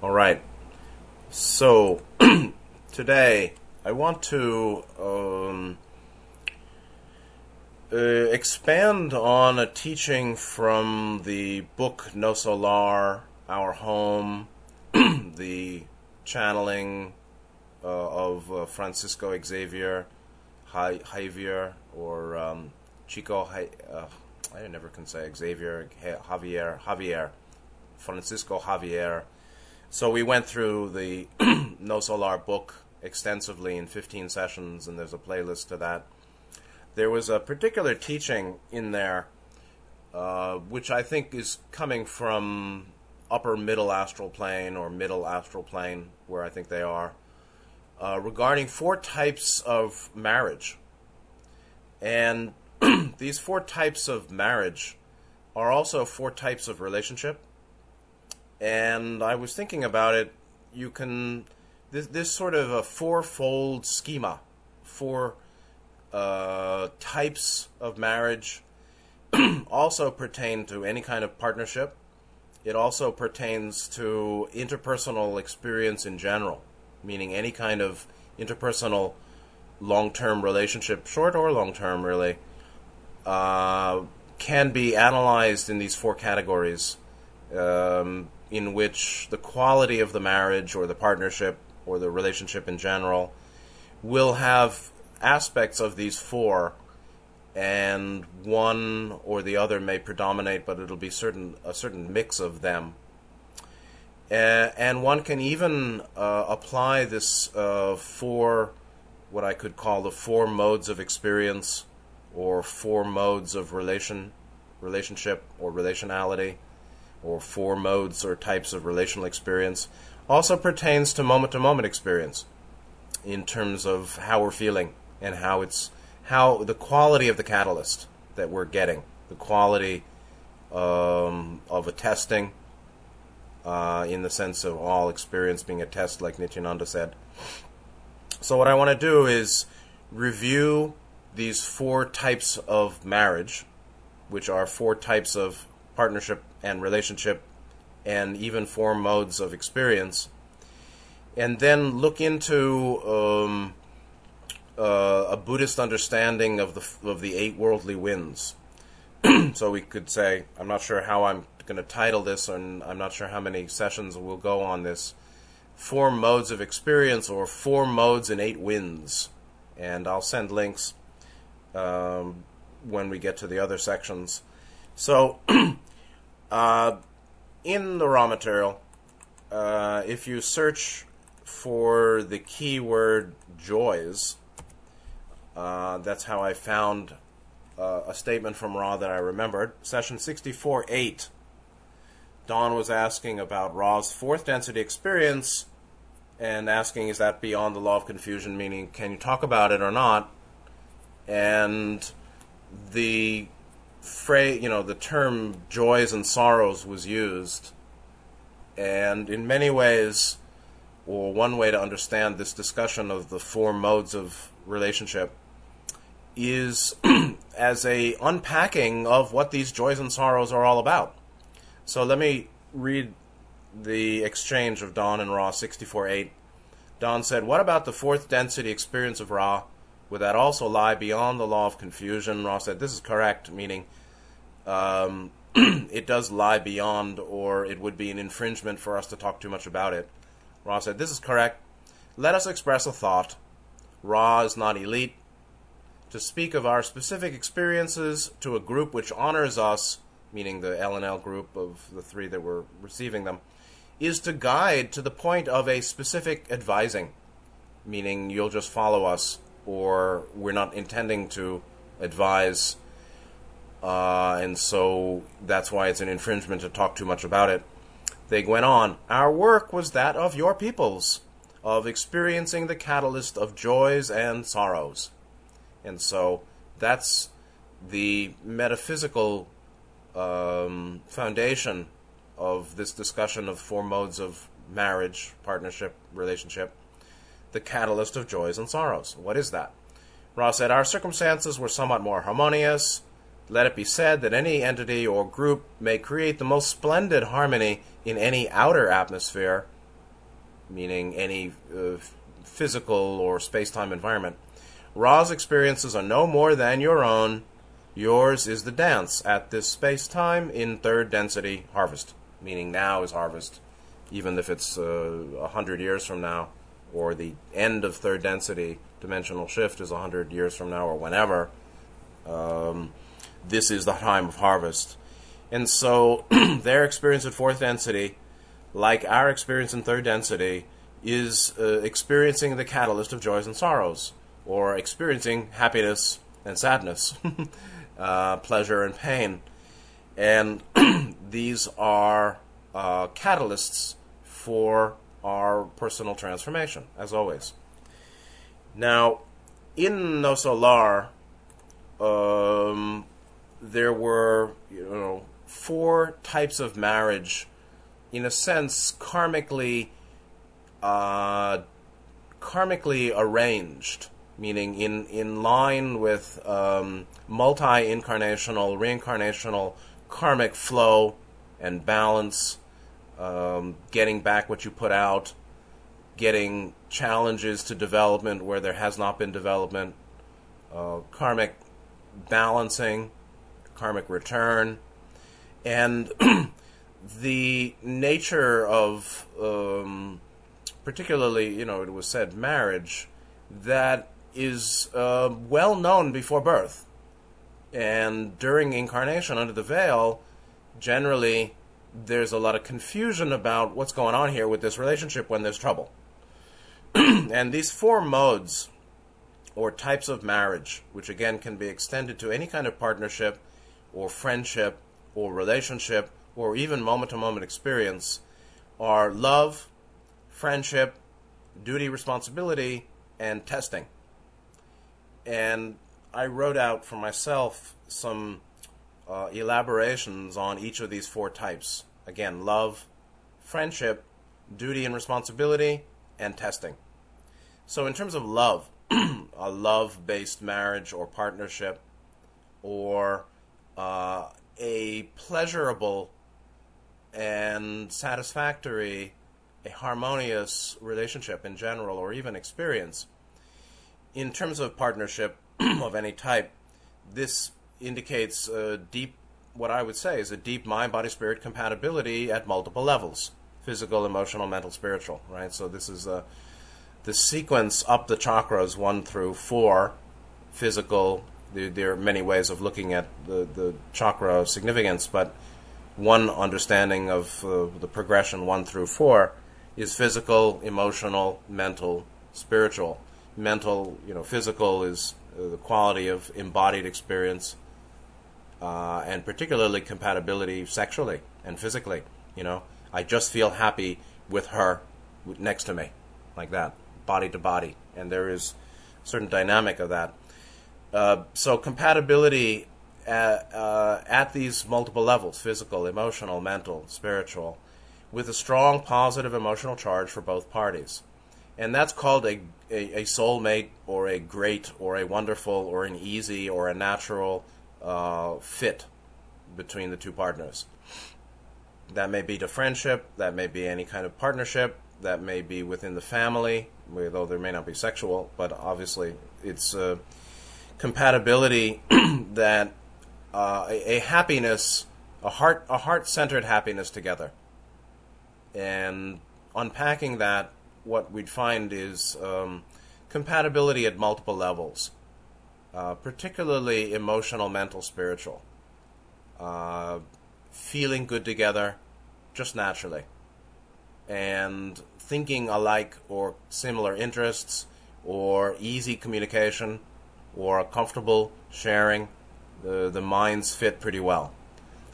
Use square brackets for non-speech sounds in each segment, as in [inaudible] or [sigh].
All right. So [clears throat] today I want to um, uh, expand on a teaching from the book Nosso Lar, Our Home, [clears throat] the channeling uh, of uh, Francisco Xavier Javier or um, Chico. Uh, I never can say Xavier Javier Javier Francisco Javier. So we went through the [clears throat] Nosso Lar book extensively in 15 sessions, and there's a playlist to that there was a particular teaching in there, uh, which I think is coming from upper middle astral plane or middle astral plane, where I think they are, uh, regarding four types of marriage. And [clears throat] these four types of marriage are also four types of relationship. And I was thinking about it. You can this, this sort of a fourfold schema, four uh, types of marriage [clears throat] also pertain to any kind of partnership. It also pertains to interpersonal experience in general, meaning any kind of interpersonal long term relationship, short or long term, really, uh, can be analyzed in these four categories, um, in which the quality of the marriage or the partnership or the relationship in general will have aspects of these four, and one or the other may predominate, but it'll be certain a certain mix of them. Uh, and one can even uh, apply this uh, four, what I could call the four modes of experience, or four modes of relation, relationship or relationality, or four modes or types of relational experience. Also pertains to moment to moment experience in terms of how we're feeling and how it's how the quality of the catalyst that we're getting, the quality um, of a testing, uh, in the sense of all experience being a test, like Nityananda said. So what I want to do is review these four types of marriage, which are four types of partnership and relationship, and even four modes of experience, and then look into um, uh, a Buddhist understanding of the of the eight worldly winds. [clears throat] so we could say, I'm not sure how I'm going to title this, and I'm not sure how many sessions we'll go on this. Four modes of experience, or four modes and eight winds, and I'll send links um, when we get to the other sections. So, [clears throat] uh, in the Ra material, uh, if you search for the keyword joys, uh, that's how I found uh, a statement from Ra that I remembered. Session 64 8. Don was asking about Ra's fourth density experience and asking, is that beyond the law of confusion? Meaning, can you talk about it or not? And the phrase, you know, the term joys and sorrows was used. And in many ways, or one way to understand this discussion of the four modes of relationship is [clears throat] as a unpacking of what these joys and sorrows are all about. So let me read the exchange of Don and Ra 64.8. Don said, What about the fourth density experience of Ra? Would that also lie beyond the law of confusion? Ross said, This is correct, meaning um, [clears throat] it does lie beyond, or it would be an infringement for us to talk too much about it. Ra said, This is correct. Let us express a thought. Ra is not elite, to speak of our specific experiences to a group which honors us, meaning the LNL group of the three that were receiving them, is to guide to the point of a specific advising, meaning you'll just follow us, or we're not intending to advise, uh, and so that's why it's an infringement to talk too much about it. They went on, Our work was that of your peoples, of experiencing the catalyst of joys and sorrows. And so that's the metaphysical um, foundation of this discussion of four modes of marriage, partnership, relationship, the catalyst of joys and sorrows. What is that? Ra said, Our circumstances were somewhat more harmonious. Let it be said that any entity or group may create the most splendid harmony in any outer atmosphere, meaning any uh, physical or space time environment. Ra's experiences are no more than your own. Yours is the dance at this space time in third density harvest, meaning now is harvest, even if it's uh, a uh, hundred years from now, or the end of third density dimensional shift is hundred years from now, or whenever. Um, this is the time of harvest. And so [clears throat] their experience at fourth density, like our experience in third density, is uh, experiencing the catalyst of joys and sorrows, or experiencing happiness and sadness, [laughs] uh, pleasure and pain. And [clears throat] these are uh, catalysts for our personal transformation, as always. Now, in Nosso Lar, um, there were, you know, four types of marriage, in a sense, karmically, uh, karmically arranged, meaning in in line with um, multi-incarnational, reincarnational, karmic flow and balance, um, getting back what you put out, getting challenges to development where there has not been development, uh, karmic balancing, karmic return, and [clears throat] the nature of, um, particularly, you know, it was said marriage, that is uh, well known before birth. And during incarnation under the veil, generally there's a lot of confusion about what's going on here with this relationship when there's trouble. [clears throat] and these four modes or types of marriage, which again can be extended to any kind of partnership or friendship or relationship or even moment to moment experience, are love, friendship, duty, responsibility, and testing. And I wrote out for myself some uh, elaborations on each of these four types. Again, love, friendship, duty and responsibility, and testing. So, in terms of love, [clears throat] a love based marriage or partnership, or uh, a pleasurable and satisfactory, a harmonious relationship in general, or even experience. In terms of partnership [clears throat] of any type, this indicates deep, what I would say is a deep mind body spirit compatibility at multiple levels physical, emotional, mental, spiritual, right? So this is a, the sequence up the chakras one through four, physical. There, there, are many ways of looking at the, the chakra significance, but one understanding of uh, the progression one through four is physical, emotional, mental, spiritual. Mental, you know, physical is uh, the quality of embodied experience uh, and particularly compatibility sexually and physically. You know, I just feel happy with her next to me, like that, body to body, and there is a certain dynamic of that. Uh, so compatibility at, uh, at these multiple levels physical, emotional, mental, spiritual with a strong positive emotional charge for both parties. And that's called a, a, a soulmate or a great or a wonderful or an easy or a natural uh, fit between the two partners. That may be to friendship, that may be any kind of partnership, that may be within the family, though there may not be sexual, but obviously it's a compatibility [clears throat] that uh, a, a, happiness, a heart, a heart-centered happiness together. And unpacking that, what we'd find is um, compatibility at multiple levels uh, particularly emotional, mental, spiritual. Uh, feeling good together just naturally. And thinking alike or similar interests or easy communication or comfortable sharing, the, the minds fit pretty well.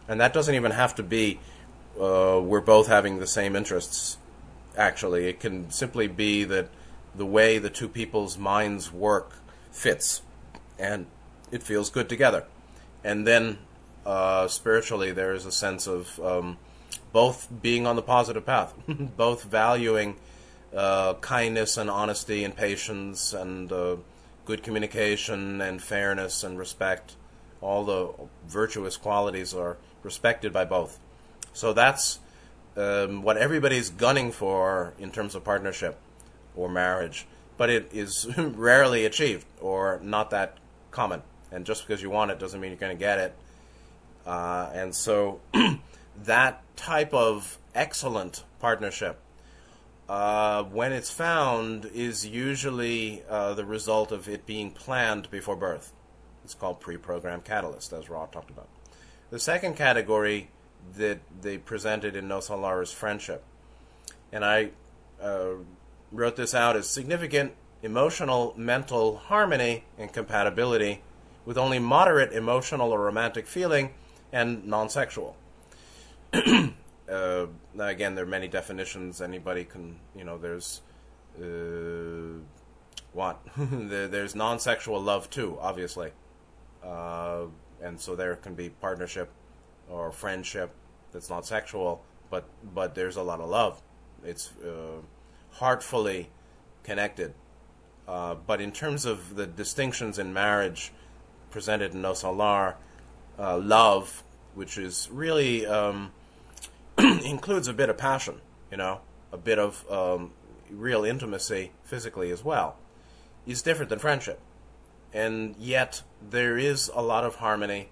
And that doesn't even have to be uh, we're both having the same interests, actually. It can simply be that the way the two people's minds work fits and it feels good together. And then uh, spiritually, there is a sense of um, both being on the positive path, [laughs] both valuing uh, kindness and honesty and patience and uh, good communication and fairness and respect. All the virtuous qualities are respected by both. So that's um, what everybody's gunning for in terms of partnership or marriage, but it is [laughs] rarely achieved or not that common. And just because you want it doesn't mean you're going to get it. Uh, and so [clears throat] that type of excellent partnership, uh, when it's found, is usually uh, the result of it being planned before birth. It's called pre programmed catalyst, as Ra talked about. The second category that they presented in Nosso Lar is friendship. And I uh, wrote this out as significant emotional mental harmony and compatibility with only moderate emotional or romantic feeling and non sexual. [clears throat] uh, again, there are many definitions. Anybody can, you know, there's uh, what? [laughs] there's non sexual love too, obviously. Uh, and so there can be partnership or friendship that's not sexual, but but there's a lot of love. It's uh, heartfully connected. Uh, but in terms of the distinctions in marriage presented in Nosso Lar, uh, love, which is really um, [clears throat] includes a bit of passion, you know, a bit of um, real intimacy physically as well, is different than friendship. And yet there is a lot of harmony.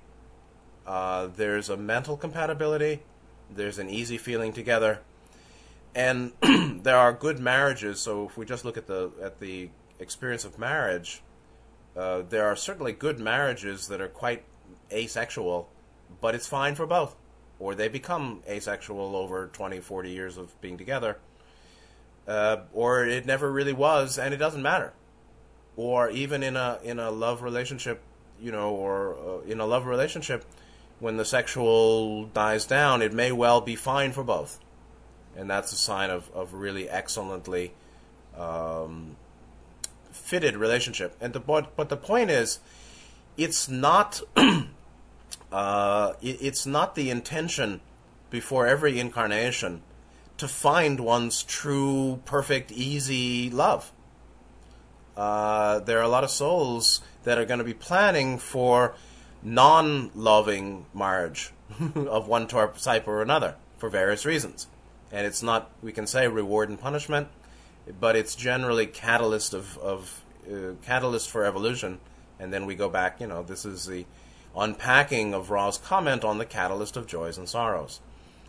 Uh, there's a mental compatibility. There's an easy feeling together and [clears throat] there are good marriages. So if we just look at the at the experience of marriage, uh, there are certainly good marriages that are quite asexual, but it's fine for both, or they become asexual over 20, 40 years of being together, uh, or it never really was, and it doesn't matter, or even in a in a love relationship, you know, or uh, in a love relationship, when the sexual dies down, it may well be fine for both. And that's a sign of, of really excellently um, fitted relationship. And the but, but the point is, it's not [clears throat] uh, it, it's not the intention before every incarnation to find one's true, perfect, easy love. Uh, there are a lot of souls that are going to be planning for non-loving marriage [laughs] of one type or another for various reasons and it's not we can say reward and punishment, but it's generally catalyst of, of uh, catalyst for evolution. And then we go back. You know, this is the unpacking of Ra's comment on the catalyst of joys and sorrows.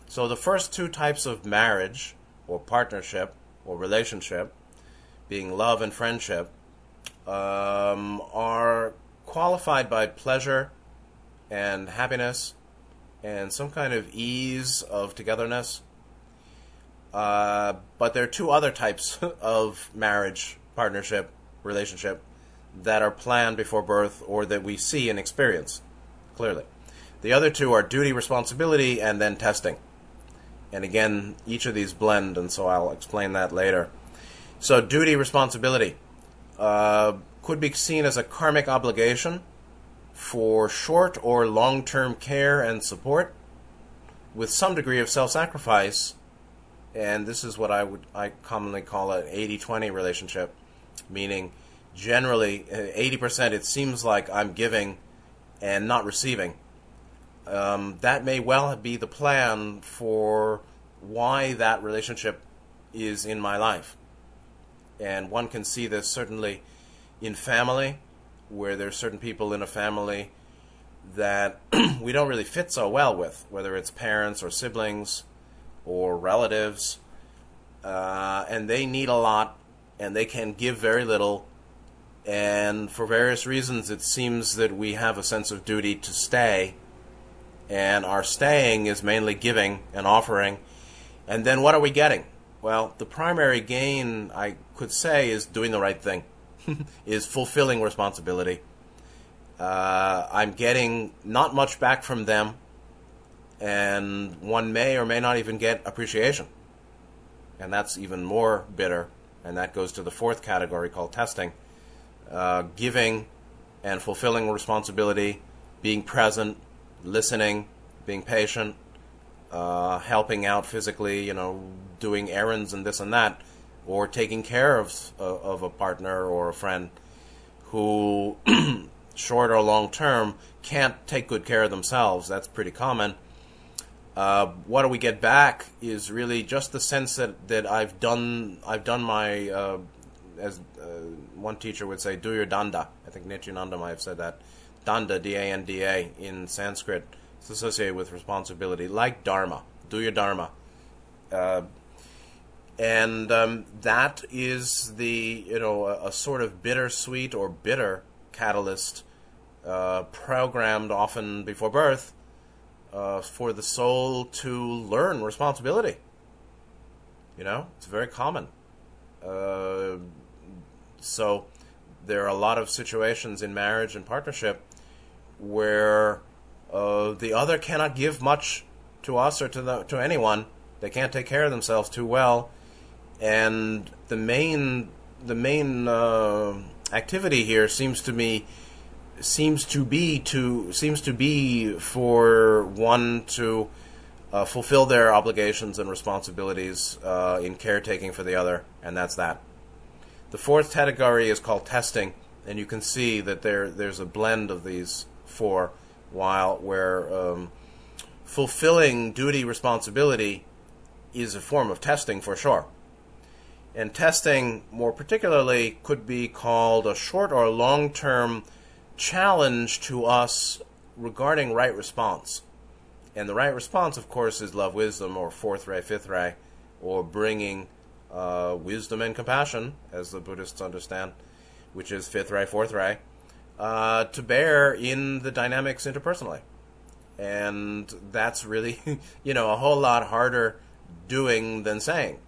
So the first two types of marriage or partnership or relationship, being love and friendship, um, are qualified by pleasure and happiness and some kind of ease of togetherness uh, but there are two other types [laughs] of marriage, partnership, relationship that are planned before birth or that we see and experience clearly. The other two are duty, responsibility, and then testing. And again, each of these blend, and so I'll explain that later. So, duty, responsibility uh, could be seen as a karmic obligation for short or long term care and support with some degree of self sacrifice and this is what I would I commonly call an 80-20 relationship, meaning generally 80% uh, it seems like I'm giving and not receiving. Um, that may well be the plan for why that relationship is in my life. And one can see this certainly in family, where there's certain people in a family that [clears throat] we don't really fit so well with, whether it's parents or siblings or relatives, uh, and they need a lot, and they can give very little. And for various reasons, it seems that we have a sense of duty to stay, and our staying is mainly giving and offering. And then what are we getting? Well, the primary gain, I could say, is doing the right thing, [laughs] is fulfilling responsibility. Uh, I'm getting not much back from them and one may or may not even get appreciation. And that's even more bitter, and that goes to the fourth category called testing. Uh, giving and fulfilling responsibility, being present, listening, being patient, uh, helping out physically, you know, doing errands and this and that, or taking care of, uh, of a partner or a friend who, [clears throat] short or long term, can't take good care of themselves. That's pretty common Uh, what do we get back is really just the sense that, that I've done I've done my uh, as uh, one teacher would say, do your danda. I think Nityananda might have said that. Danda, D-A-N-D-A, in Sanskrit. It's associated with responsibility, like dharma. Do your dharma. Uh, and um, that is the you know a, a, sort of bittersweet or bitter catalyst uh, programmed often before birth uh, for the soul to learn responsibility. You know, it's very common. Uh, so there are a lot of situations in marriage and partnership where uh, the other cannot give much to us or to the, to anyone. They can't take care of themselves too well, and the main the main uh, activity here seems to me seems to be to seems to be for one to uh, fulfill their obligations and responsibilities uh, in caretaking for the other, and that's that. The fourth category is called testing, and you can see that there there's a blend of these four, while where um, fulfilling duty responsibility is a form of testing for sure. And testing, more particularly, could be called a short or long term challenge to us regarding right response. And the right response, of course, is love, wisdom, or fourth ray, fifth ray, or bringing uh, wisdom and compassion, as the Buddhists understand, which is fifth ray, fourth ray, uh, to bear in the dynamics interpersonally. And that's really, [laughs] you know, a whole lot harder doing than saying.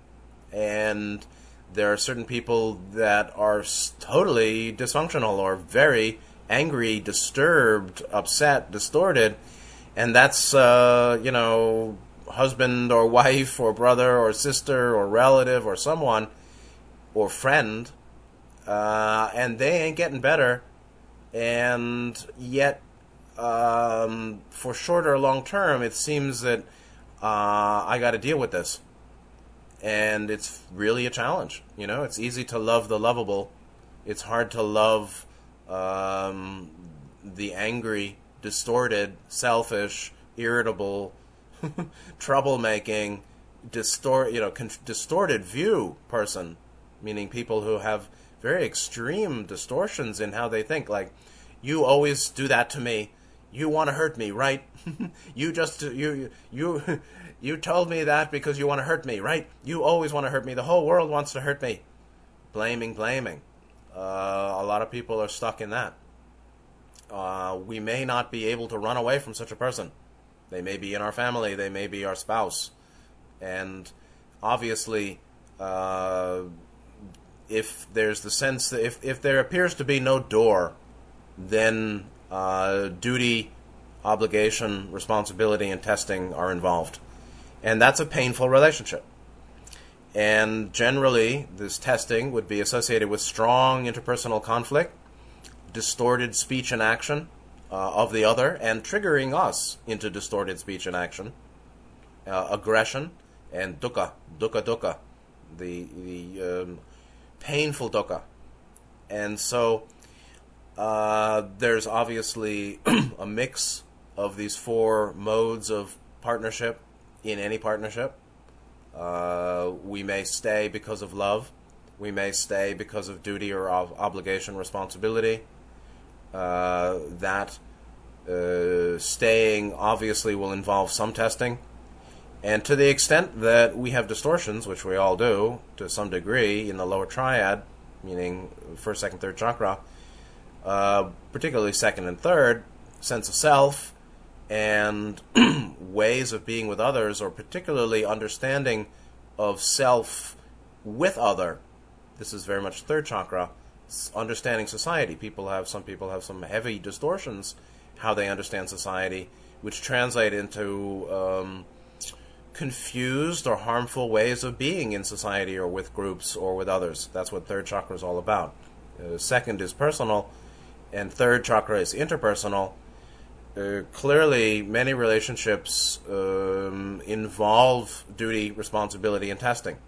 And there are certain people that are totally dysfunctional or very angry, disturbed, upset, distorted, and that's uh, you know husband or wife or brother or sister or relative or someone or friend, uh, and they ain't getting better, and yet um, for short or long term, it seems that uh, I got to deal with this, and it's really a challenge. You know, it's easy to love the lovable, it's hard to love um, the angry, distorted, selfish, irritable [laughs] troublemaking, distort, you know, con- distorted view person, meaning people who have very extreme distortions in how they think. Like, you always do that to me. You want to hurt me, right? [laughs] you just you you [laughs] you told me that because you want to hurt me, right? You always want to hurt me. The whole world wants to hurt me. Blaming, blaming. Uh, a lot of people are stuck in that. Uh, we may not be able to run away from such a person. They may be in our family, they may be our spouse. And obviously, uh, if there's the sense that if, if there appears to be no door, then uh, duty, obligation, responsibility, and testing are involved. And that's a painful relationship. And generally, this testing would be associated with strong interpersonal conflict, distorted speech and action, uh, of the other and triggering us into distorted speech and action, uh, aggression, and dukkha, dukkha, dukkha, the the um, painful dukkha, and so uh, there's obviously [clears throat] a mix of these four modes of partnership in any partnership. Uh, we may stay because of love. We may stay because of duty or ob- obligation, responsibility uh, that uh, staying obviously will involve some testing. And to the extent that we have distortions, which we all do to some degree in the lower triad, meaning first, second, third chakra, uh, particularly second and third, sense of self and [clears throat] ways of being with others, or particularly understanding of self with other. This is very much third chakra understanding society. People have some people have some heavy distortions how they understand society, which translate into um, confused or harmful ways of being in society or with groups or with others. That's what third chakra is all about. Uh, second is personal, and third chakra is interpersonal. Uh, clearly, many relationships um, involve duty, responsibility, and testing.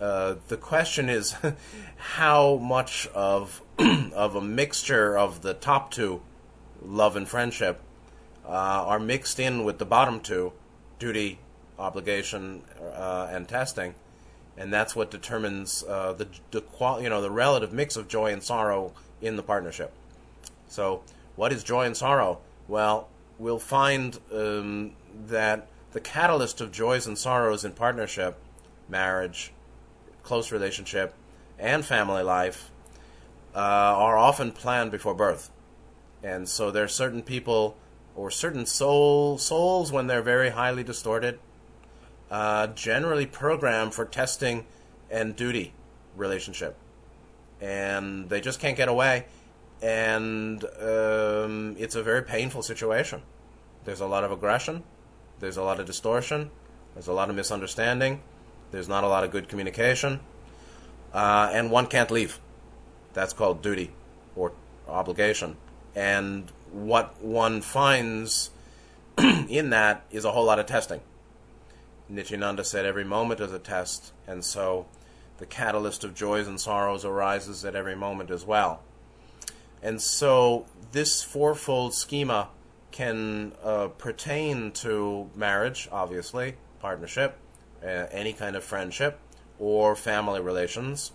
Uh, the question is [laughs] how much of [clears throat] of a mixture of the top two, love and friendship, uh, are mixed in with the bottom two, duty, obligation, uh, and testing, and that's what determines uh, the the qual- you know the relative mix of joy and sorrow in the partnership. So, what is joy and sorrow? Well, we'll find um, that the catalyst of joys and sorrows in partnership, marriage, close relationship, and family life uh, are often planned before birth. And so there are certain people or certain soul souls when they're very highly distorted, uh, generally programmed for testing and duty relationship, and they just can't get away, and um, it's a very painful situation. There's a lot of aggression, there's a lot of distortion, there's a lot of misunderstanding, there's not a lot of good communication, uh, and one can't leave. That's called duty or obligation. And what one finds [clears throat] in that is a whole lot of testing. Nityananda said every moment is a test, and so the catalyst of joys and sorrows arises at every moment as well. And so this fourfold schema can uh, pertain to marriage, obviously, partnership, uh, any kind of friendship, or family relations.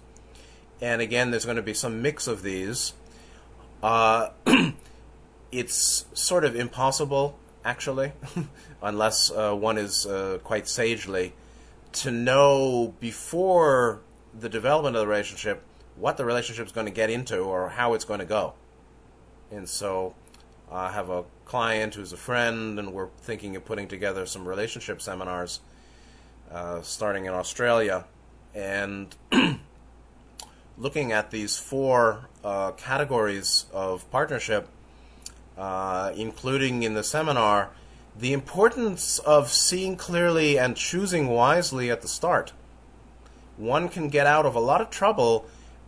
And again, there's going to be some mix of these. Uh, [clears throat] it's sort of impossible, actually, [laughs] unless uh, one is uh, quite sagely, to know before the development of the relationship what the relationship is going to get into or how it's going to go. And so I have a client who's a friend, and we're thinking of putting together some relationship seminars uh, starting in Australia. And [clears throat] looking at these four uh, categories of partnership, uh, including in the seminar, the importance of seeing clearly and choosing wisely at the start. One can get out of a lot of trouble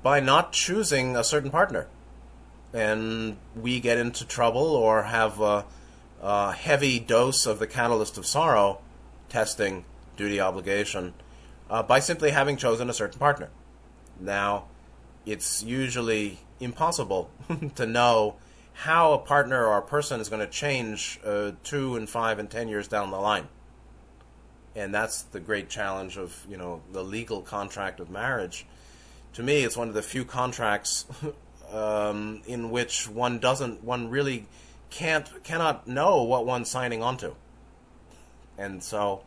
by not choosing a certain partner. And we get into trouble or have a, a heavy dose of the catalyst of sorrow, testing, duty, obligation, uh, by simply having chosen a certain partner. Now, it's usually impossible [laughs] to know how a partner or a person is going to change uh, two and five and ten years down the line. And that's the great challenge of you know the legal contract of marriage. To me, it's one of the few contracts [laughs] um, in which one doesn't, one really can't, cannot know what one's signing onto. And so,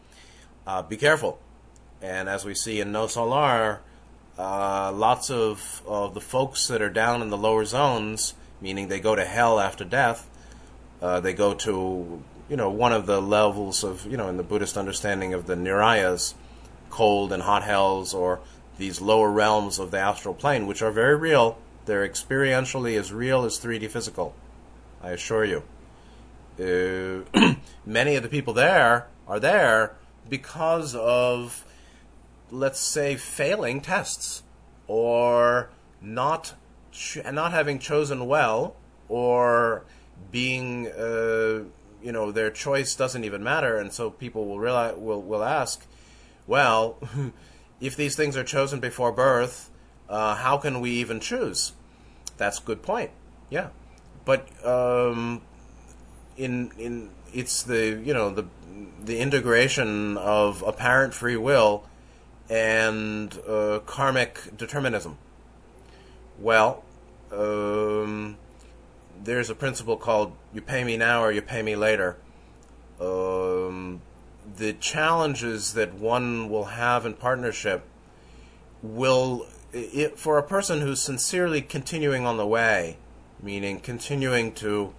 uh, be careful. And as we see in Nosso Lar, uh, lots of, of the folks that are down in the lower zones, meaning they go to hell after death, uh, they go to, you know, one of the levels of, you know, in the Buddhist understanding of the nirayas, cold and hot hells, or these lower realms of the astral plane, which are very real. They're experientially as real as 3D physical, I assure you. Uh, [clears throat] many of the people there are there because of let's say, failing tests or not ch- not having chosen well or being uh, you know their choice doesn't even matter and so people will realize will will ask well [laughs] if these things are chosen before birth uh, how can we even choose that's a good point yeah but um, in in it's the you know the the integration of apparent free will and uh, karmic determinism. Well, um, there's a principle called you pay me now or you pay me later. Um, the challenges that one will have in partnership will, it, for a person who's sincerely continuing on the way, meaning continuing to,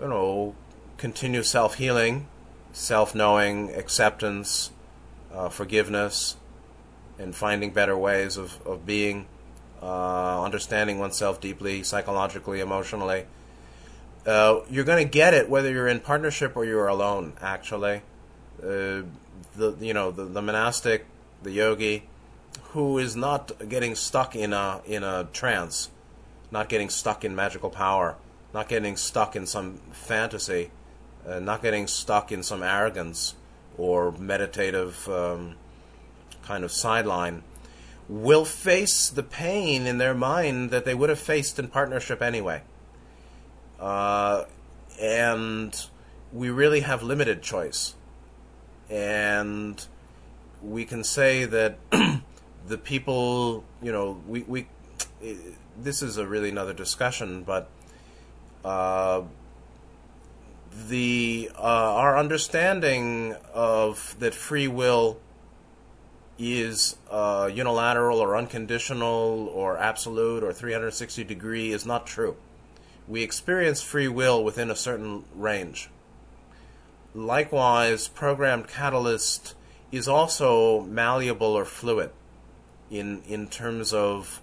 you know, continue self healing, self knowing, acceptance, uh, forgiveness, and finding better ways of, of being, uh, understanding oneself deeply, psychologically, emotionally. Uh, you're going to get it whether you're in partnership or you're alone. Actually, uh, the you know the, the monastic, the yogi, who is not getting stuck in a in a trance, not getting stuck in magical power, not getting stuck in some fantasy, uh, not getting stuck in some arrogance or meditative um, kind of sideline, will face the pain in their mind that they would have faced in partnership anyway. Uh, and we really have limited choice. And we can say that [clears throat] the people, you know, we, we this is a really another discussion, but uh, the uh, our understanding of that free will is uh, unilateral or unconditional or absolute or 360 degree is not true. We experience free will within a certain range. Likewise, programmed catalyst is also malleable or fluid in in terms of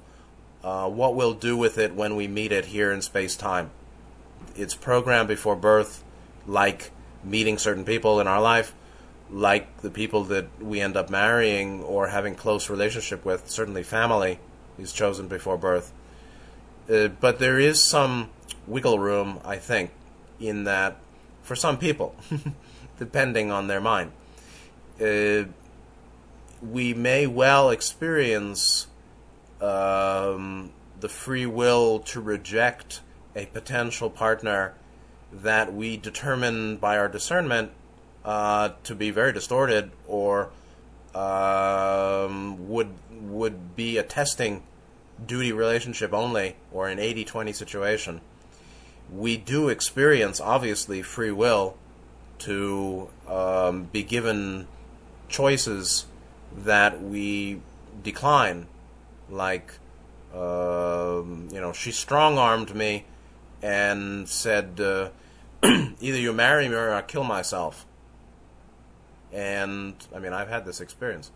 uh, what we'll do with it when we meet it here in space time. It's programmed before birth, like meeting certain people in our life, like the people that we end up marrying or having close relationship with. Certainly, family is chosen before birth. Uh, but there is some wiggle room, I think, in that for some people, [laughs] depending on their mind. Uh, we may well experience um, the free will to reject a potential partner that we determine by our discernment uh, to be very distorted or um, would would be a testing duty relationship only or an 80-20 situation we do experience obviously free will to um, be given choices that we decline. Like, um, you know, she strong armed me and said, uh, [clears throat] either you marry me or I kill myself. And, I mean, I've had this experience.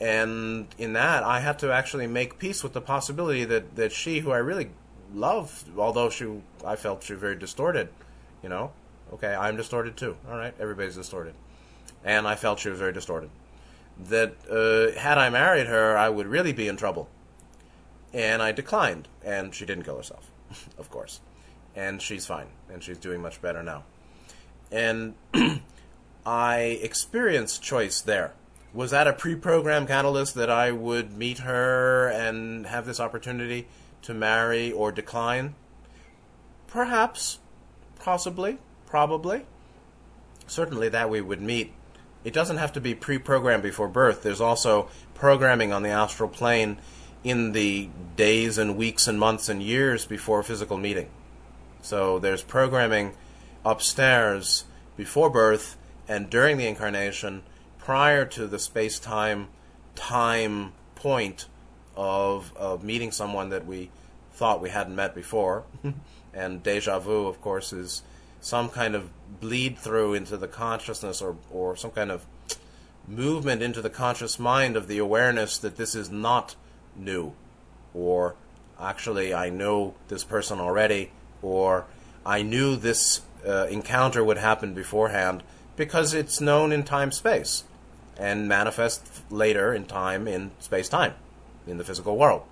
And in that, I had to actually make peace with the possibility that, that she, who I really loved, although she, I felt she was very distorted, you know, okay, I'm distorted too. All right, everybody's distorted. And I felt she was very distorted that uh, had I married her, I would really be in trouble. And I declined, and she didn't kill herself, [laughs] of course. And she's fine, and she's doing much better now. And [clears throat] I experienced choice there. Was that a pre programmed catalyst that I would meet her and have this opportunity to marry or decline? Perhaps, possibly, probably. Certainly that we would meet it doesn't have to be pre-programmed before birth. There's also programming on the astral plane in the days and weeks and months and years before physical meeting. So there's programming upstairs before birth and during the incarnation prior to the space-time time point of, of meeting someone that we thought we hadn't met before. [laughs] and deja vu, of course, is some kind of bleed through into the consciousness or, or some kind of movement into the conscious mind of the awareness that this is not new. Or actually I know this person already. Or I knew this uh, encounter would happen beforehand because it's known in time space and manifests later in time in space time in the physical world.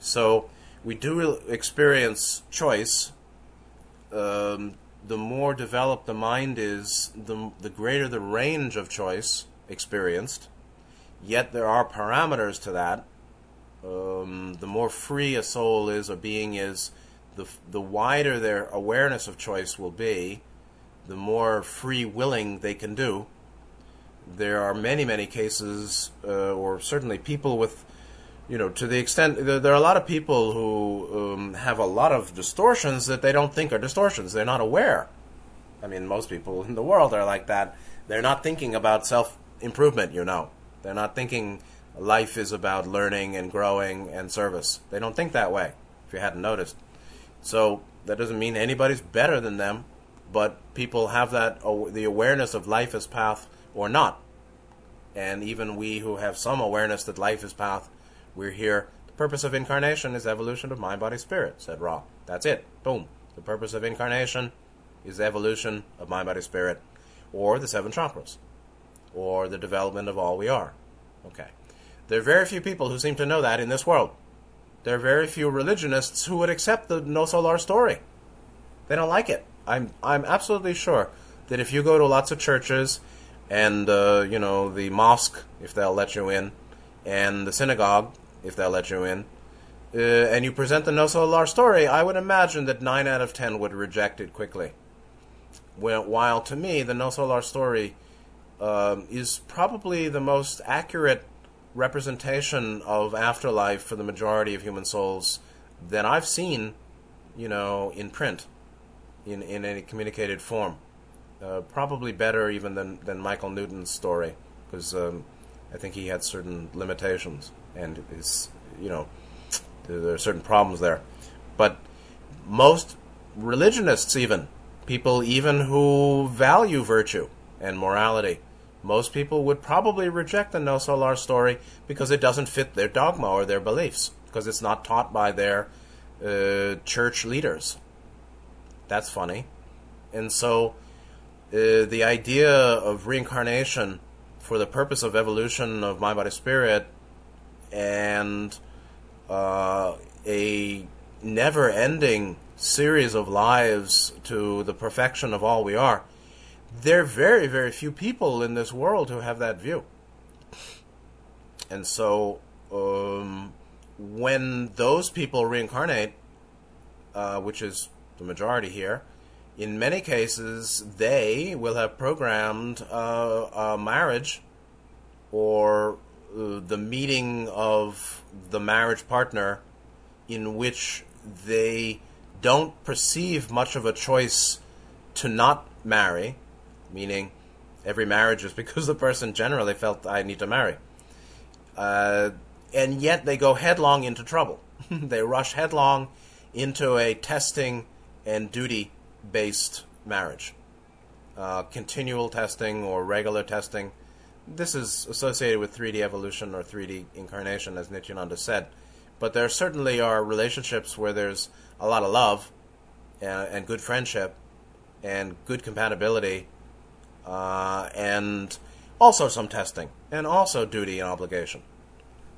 So we do experience choice um, the more developed the mind is, the, the greater the range of choice experienced. Yet there are parameters to that. Um, the more free a soul is, a being is, the, the wider their awareness of choice will be, the more free willing they can do. There are many, many cases, uh, or certainly people with you know, to the extent there, are a lot of people who um, have a lot of distortions that they don't think are distortions. They're not aware. I mean, most people in the world are like that. They're not thinking about self improvement, you know. They're not thinking life is about learning and growing and service. They don't think that way, if you hadn't noticed. So that doesn't mean anybody's better than them, but people have that the awareness of life as path or not. And even we who have some awareness that life is path we're here. The purpose of incarnation is evolution of mind, body, spirit, said Ra. That's it. Boom. The purpose of incarnation is evolution of mind, body, spirit, or the seven chakras, or the development of all we are. Okay. There are very few people who seem to know that in this world. There are very few religionists who would accept the Nosso Lar story. They don't like it. I'm I'm absolutely sure that if you go to lots of churches and uh, you know the mosque, if they'll let you in, and the synagogue, if they'll let you in, uh, and you present the Nosso Lar story, I would imagine that 9 out of 10 would reject it quickly. While to me, the Nosso Lar story um, is probably the most accurate representation of afterlife for the majority of human souls that I've seen, you know, in print, in, in any communicated form. Uh, probably better even than, than Michael Newton's story, because um, I think he had certain limitations and you know, there are certain problems there. But most religionists, even people even who value virtue and morality, most people would probably reject the Nosso Lar story because it doesn't fit their dogma or their beliefs, because it's not taught by their uh, church leaders. That's funny. And so uh, the idea of reincarnation for the purpose of evolution of mind, body, spirit, and uh, a never ending series of lives to the perfection of all we are there are very, very few people in this world who have that view. And so, um, when those people reincarnate, uh, which is the majority here, in many cases, they will have programmed uh, a marriage or the meeting of the marriage partner in which they don't perceive much of a choice to not marry meaning every marriage is [laughs] because the person generally felt I need to marry. Uh, and yet they go headlong into trouble. [laughs] they rush headlong into a testing and duty based marriage. Uh, continual testing or regular testing. This is associated with 3D evolution or 3D incarnation, as Nityananda said. But there certainly are relationships where there's a lot of love and, uh, and good friendship and good compatibility uh, and also some testing, and also duty and obligation.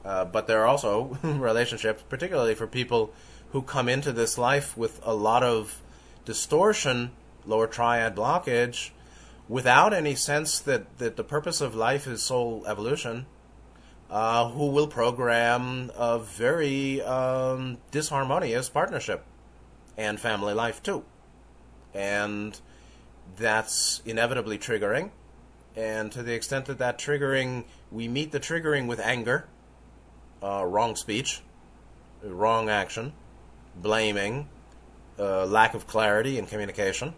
Uh, but there are also [laughs] relationships, particularly for people who come into this life with a lot of distortion, lower triad blockage, without any sense that, that the purpose of life is soul evolution, uh, who will program a very um, disharmonious partnership and family life too. And that's inevitably triggering. And to the extent that that triggering, we meet the triggering with anger, uh, wrong speech, wrong action, blaming, uh, lack of clarity in communication,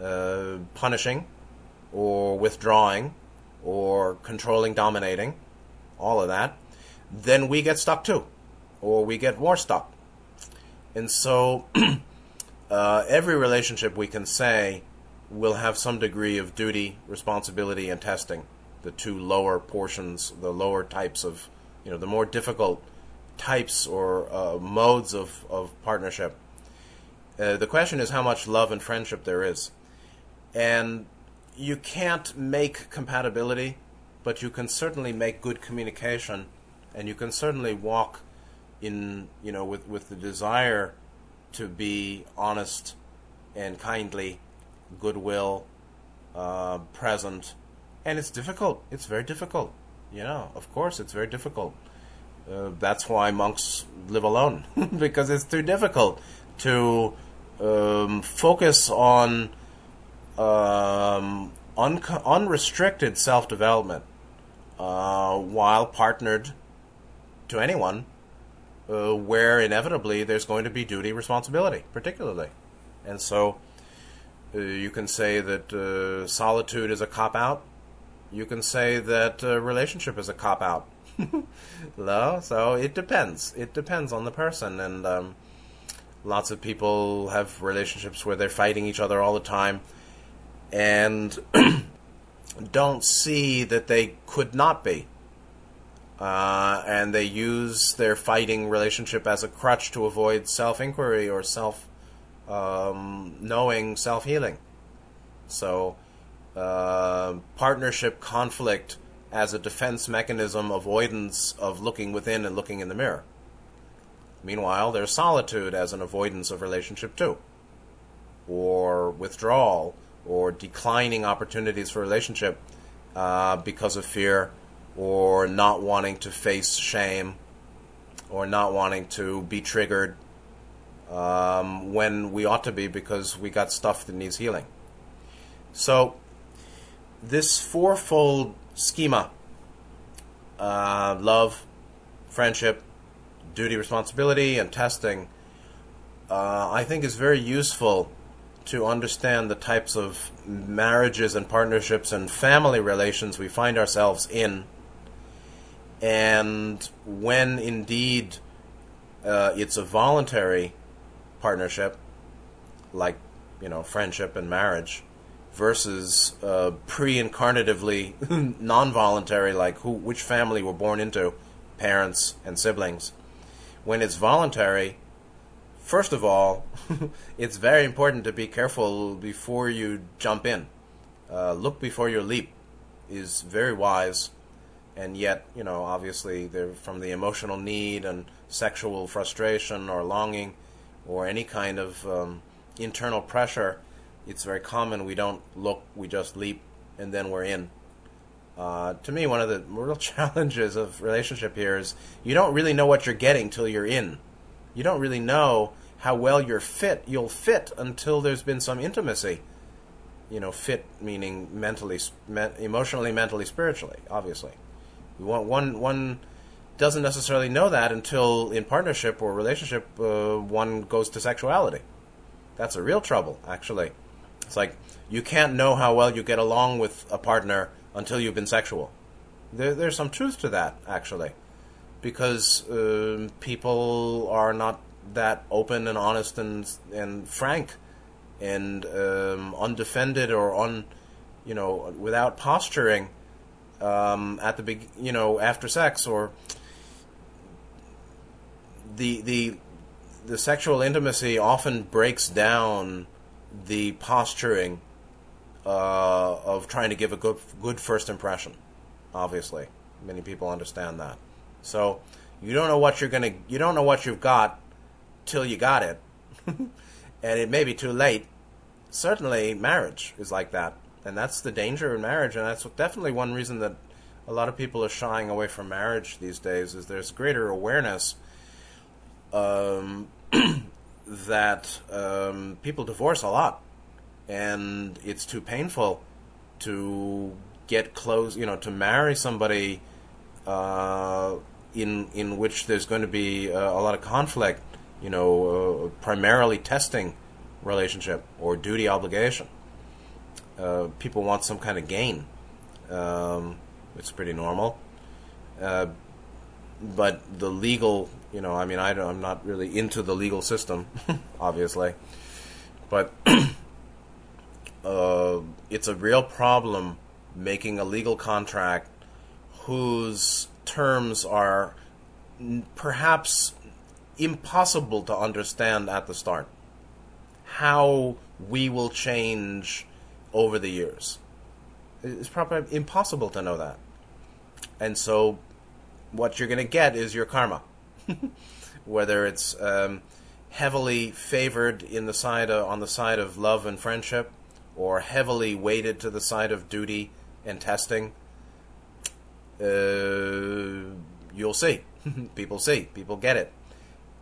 uh, punishing, or withdrawing, or controlling, dominating, all of that, then we get stuck too, or we get more stuck. And so, [clears throat] uh, every relationship we can say will have some degree of duty, responsibility, and testing. The two lower portions, the lower types of, you know, the more difficult types or uh, modes of, of partnership. Uh, the question is how much love and friendship there is. And you can't make compatibility, but you can certainly make good communication, and you can certainly walk in, you know, with, with the desire to be honest and kindly goodwill, uh, present, and it's difficult. It's very difficult. You know, of course, it's very difficult. Uh, that's why monks live alone [laughs] because it's too difficult to um, focus on um, un- unrestricted self development uh, while partnered to anyone, uh, where inevitably there's going to be duty responsibility, particularly. And so uh, you can say that uh, solitude is a cop out. You can say that uh, relationship is a cop out. [laughs] no, so it depends. It depends on the person, and um, lots of people have relationships where they're fighting each other all the time, and [clears throat] don't see that they could not be. Uh, and they use their fighting relationship as a crutch to avoid self inquiry or self um, knowing self healing. So, uh, partnership conflict as a defense mechanism, avoidance of looking within and looking in the mirror. Meanwhile, there's solitude as an avoidance of relationship too, or withdrawal, or declining opportunities for relationship uh, because of fear, or not wanting to face shame, or not wanting to be triggered um, when we ought to be because we got stuff that needs healing. So, this fourfold schema uh, love, friendship, duty, responsibility, and testing uh, I think is very useful to understand the types of marriages and partnerships and family relations we find ourselves in. And when indeed uh, it's a voluntary partnership, like, you know, friendship and marriage, versus uh, pre-incarnatively [laughs] non-voluntary, like who, which family we're born into, parents and siblings. When it's voluntary, first of all, [laughs] it's very important to be careful before you jump in. Uh, look before you leap is very wise, and yet, you know, obviously, they're from the emotional need and sexual frustration or longing or any kind of um, internal pressure. It's very common we don't look, we just leap, and then we're in. Uh, to me, one of the [laughs] real challenges of relationship here is you don't really know what you're getting till you're in. You don't really know how well you're fit. You'll fit until there's been some intimacy. You know, fit meaning mentally, me- emotionally, mentally, spiritually. Obviously, we want one one doesn't necessarily know that until in partnership or relationship uh, one goes to sexuality. That's a real trouble, actually. It's like you can't know how well you get along with a partner until you've been sexual. There, there's some truth to that, actually, because uh, people are not that open and honest and and frank and um, undefended or on you know without posturing um, at the big you know after sex or the the the sexual intimacy often breaks down the posturing uh, of trying to give a good good first impression. Obviously, many people understand that. So you don't know what you're gonna you don't know what you've got till you got it, [laughs] and it may be too late. Certainly, marriage is like that, and that's the danger in marriage, and that's definitely one reason that a lot of people are shying away from marriage these days. Is there's greater awareness um, [clears throat] that um, people divorce a lot, and it's too painful to get close, you know, to marry somebody uh, in in which there's going to be uh, a lot of conflict you know, uh, primarily testing relationship or duty obligation. Uh, people want some kind of gain. Um, it's pretty normal. Uh, but the legal, you know, I mean, I am not really into the legal system, [laughs] obviously. But [clears throat] uh, it's a real problem making a legal contract whose terms are perhaps impossible to understand at the start how we will change over the years. It's probably impossible to know that. And so, what you're going to get is your karma. [laughs] Whether it's um, heavily favored in the side of, on the side of love and friendship, or heavily weighted to the side of duty and testing, uh, you'll see. [laughs] people see. People get it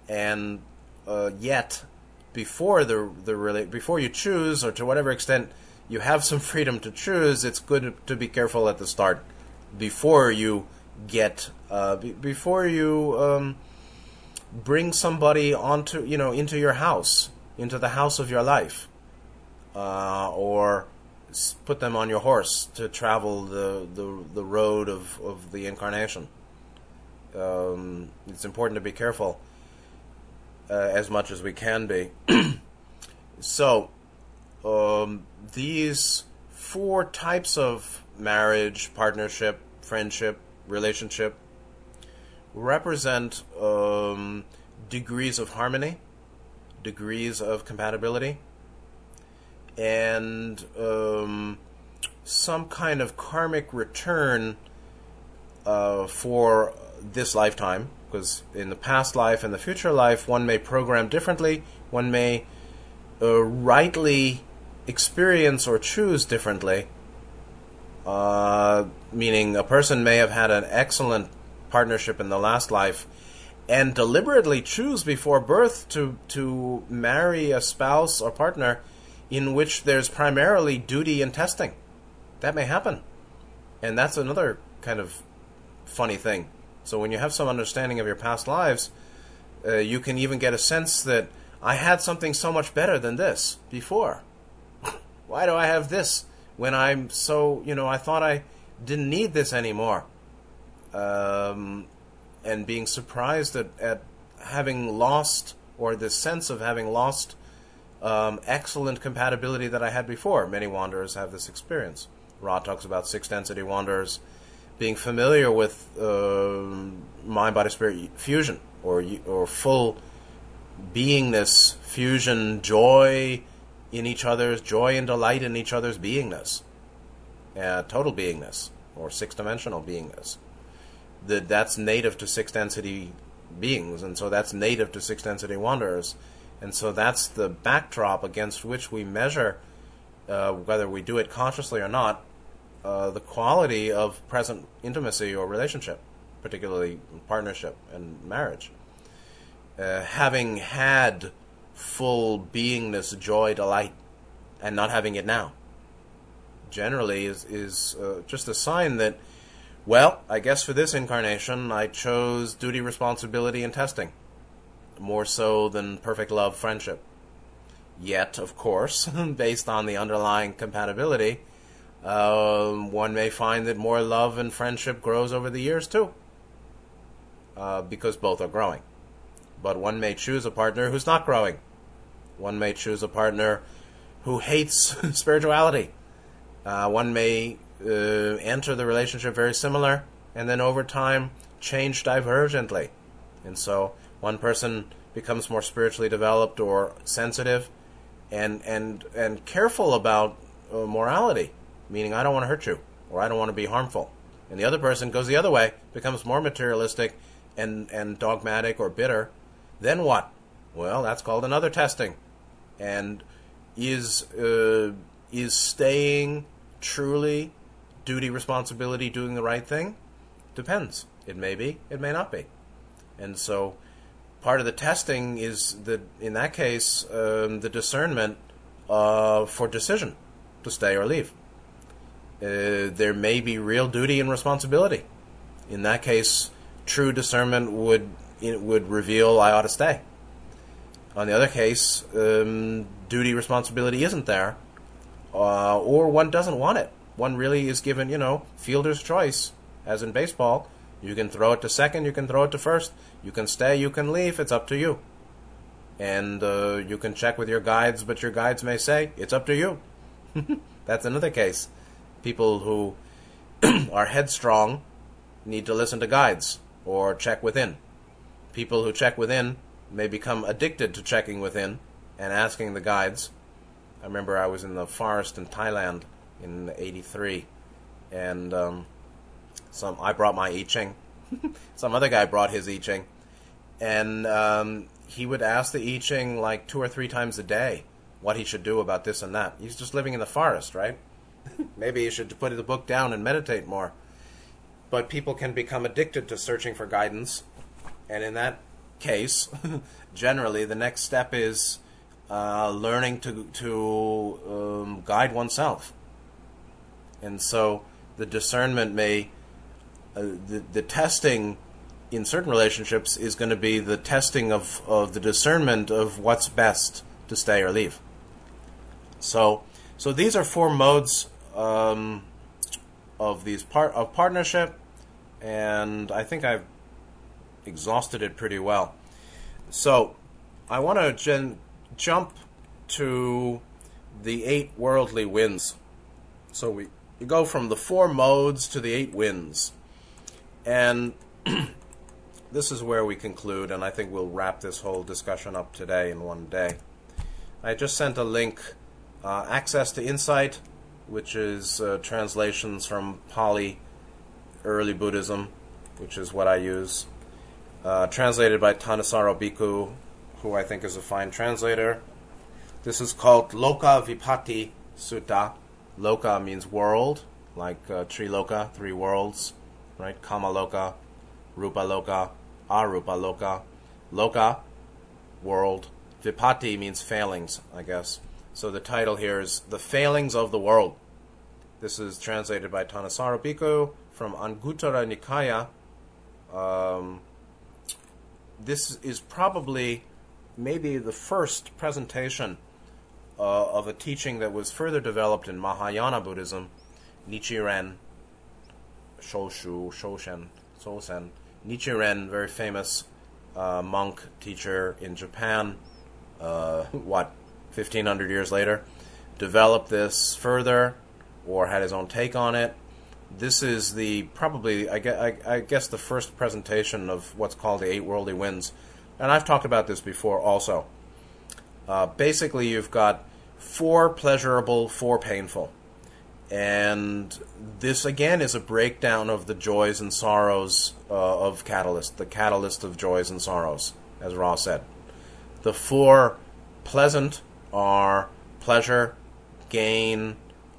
and uh, yet before the the really before you choose or to whatever extent you have some [laughs] freedom to choose, it's good to be careful at the start before you get uh, b- before you um, bring somebody onto you know into your house into the house of your life uh, or put them on your horse to travel the the, the road of, of the incarnation. Um, it's important to be careful uh, as much as we can be. [clears throat] so, um, these four types of marriage, partnership, friendship, relationship represent um, degrees of harmony, degrees of compatibility, and um, some kind of karmic return uh, for this lifetime because in the past life and the future life, one may program differently, one may uh, rightly experience or choose differently. Uh, meaning, a person may have had an excellent partnership in the last life and deliberately choose before birth to, to marry a spouse or partner in which there's primarily duty and testing. That may happen. And that's another kind of funny thing. So when you have some understanding of your past lives, uh, you can even get a sense that I had something so much better than this before. [laughs] Why do I have this when I'm so, you know, I thought I didn't need this anymore? Um, and being surprised at, at having lost, or the sense of having lost um, excellent compatibility that I had before. Many wanderers have this experience. Ra talks about six density wanderers being familiar with uh, mind body spirit fusion or or full beingness fusion joy in each other's joy and delight in each other's beingness. Uh, total beingness or six dimensional beingness. That that's native to six density beings and so that's native to six density wanderers and so that's the backdrop against which we measure uh, whether we do it consciously or not uh, the quality of present intimacy or relationship, particularly partnership and marriage. Uh, having had full beingness, joy, delight, and not having it now, generally is is uh, just a sign that, well, I guess for this incarnation I chose duty, responsibility, and testing, more so than perfect love, friendship. Yet, of course, [laughs] based on the underlying compatibility um, one may find that more love and friendship grows over the years too, uh, because both are growing. But one may choose a partner who's not growing. One may choose a partner who hates [laughs] spirituality. Uh, one may uh, enter the relationship very similar, and then over time change divergently. And so one person becomes more spiritually developed or sensitive, and and and careful about uh, morality meaning I don't want to hurt you or I don't want to be harmful. And the other person goes the other way, becomes more materialistic and, and dogmatic or bitter. Then what? Well, that's called another testing. And is uh, is staying truly duty, responsibility, doing the right thing? Depends. It may be, it may not be. And so part of the testing is that in that case um, the discernment uh, for decision to stay or leave uh, there may be real duty and responsibility. In that case, true discernment would would reveal I ought to stay. On the other case, um, duty responsibility isn't there, uh, or one doesn't want it. One really is given, you know, fielder's choice, as in baseball. You can throw it to second, you can throw it to first, you can stay, you can leave. It's up to you. And uh, you can check with your guides, but your guides may say it's up to you. [laughs] That's another case people who [clears throat] are headstrong need to listen to guides or check within. People who check within may become addicted to checking within and asking the guides. I remember I was in the forest in Thailand in '83, and um, some I brought my I Ching. [laughs] some other guy brought his I Ching, and um, he would ask the I Ching like two or three times a day what he should do about this and that. He's just living in the forest, right? Maybe you should put the book down and meditate more. But people can become addicted to searching for guidance, and in that case, [laughs] generally the next step is uh, learning to to um, guide oneself. And so the discernment may, uh, the the testing in certain relationships is going to be the testing of, of the discernment of what's best to stay or leave. So, so these are four modes um, of these part of partnership, and I think I've exhausted it pretty well. So I want to gen- jump to the eight worldly winds. So we, we go from the four modes to the eight winds, and [clears throat] this is where we conclude, and I think we'll wrap this whole discussion up today in one day. I just sent a link, uh, access to insight which is uh, translations from Pali early Buddhism, which is what I use. Uh, translated by Thanissaro Bhikkhu, who I think is a fine translator. This is called Loka Vipatti Sutta. Loka means world, like uh, Triloka, three worlds, right? Kama Loka, Rupa Loka, Arupa Loka. Loka, world. Vipatti means failings, I guess. So the title here is The Failings of the World. This is translated by Thanissaro Bhikkhu from Anguttara Nikaya. Um, this is probably maybe the first presentation uh, of a teaching that was further developed in Mahayana Buddhism, Nichiren Shoshu, Shoshen, Sosen. Nichiren, very famous uh, monk teacher in Japan, uh, what, 1500 years later, developed this further or had his own take on it. This is the probably, I guess, I, I guess, the first presentation of what's called the Eight Worldly Winds. And I've talked about this before also. Uh, basically, you've got four pleasurable, four painful. And this, again, is a breakdown of the joys and sorrows uh, of Catalyst, the catalyst of joys and sorrows, as Ra said. The four pleasant are pleasure, gain,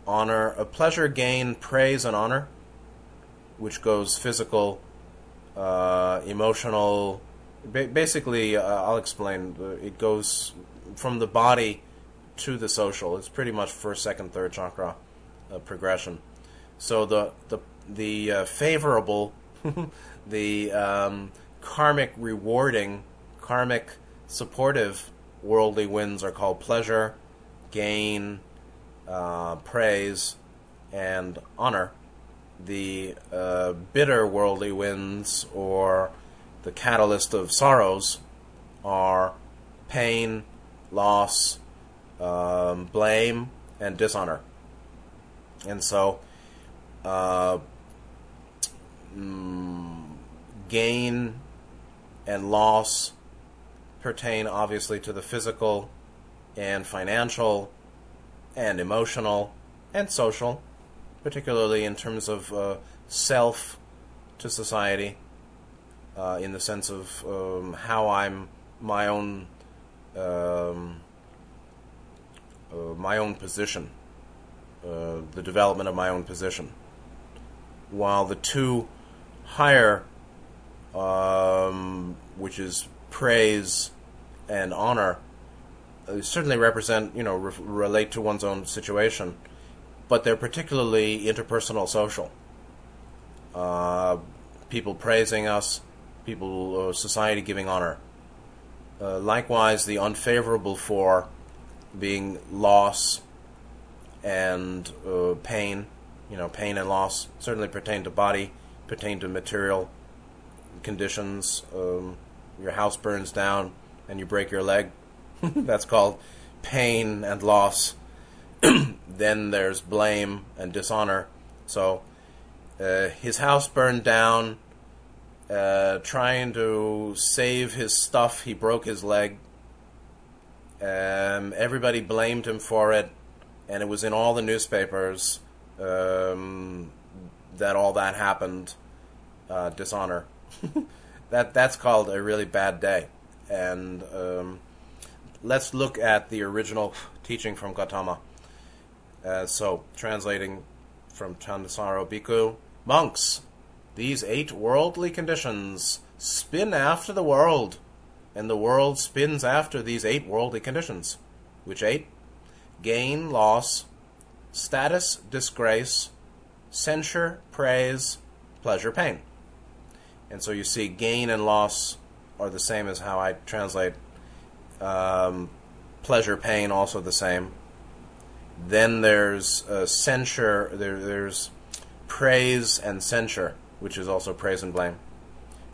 honor, a pleasure, gain, praise, and honor, which goes physical, uh, emotional. Ba- basically, uh, I'll explain. It goes from the body to the social. It's pretty much first, second, third chakra uh, progression. So the the the uh, favorable, [laughs] the um, karmic rewarding, karmic supportive worldly winds are called pleasure, gain, uh, praise, and honor. The uh, bitter worldly winds, or the catalyst of sorrows, are pain, loss, um, blame, and dishonor. And so, uh, mm, gain and loss pertain obviously to the physical and financial and emotional and social, particularly in terms of uh, self to society, uh, in the sense of um, how I'm my own um, uh, my own position, uh, the development of my own position, while the two higher, um, which is praise and honor, uh, certainly represent, you know, re- relate to one's own situation, but they're particularly interpersonal social. Uh, people praising us, people, uh, society giving honor. Uh, likewise, the unfavorable for being loss and uh, pain, you know, pain and loss certainly pertain to body, pertain to material conditions. Um, your house burns down and you break your leg [laughs] That's called pain and loss. [clears throat] then there's blame and dishonor. So uh, his house burned down. Uh, trying to save his stuff, he broke his leg. Um, everybody blamed him for it, and it was in all the newspapers um, that all that happened. Uh, dishonor. [laughs] that that's called a really bad day, and um, let's look at the original teaching from Gautama. Uh, so, translating from Thanissaro Bhikkhu, monks, these eight worldly conditions spin after the world, and the world spins after these eight worldly conditions. Which eight? Gain, loss, status, disgrace, censure, praise, pleasure, pain. And so you see, gain and loss are the same as how I translate um, pleasure, pain, also the same. Then there's uh, censure. There, there's praise and censure, which is also praise and blame.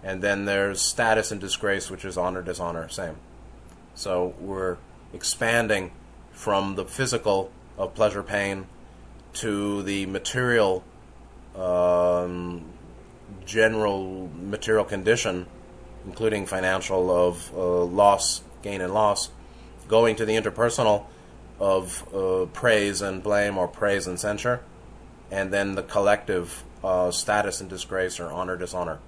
And then there's status and disgrace, which is honor, dishonor, same. So we're expanding from the physical of pleasure, pain, to the material, um, general material condition, including financial of uh, loss, gain and loss, going to the interpersonal of uh, praise and blame or praise and censure, and then the collective uh, status and disgrace or honor dishonor.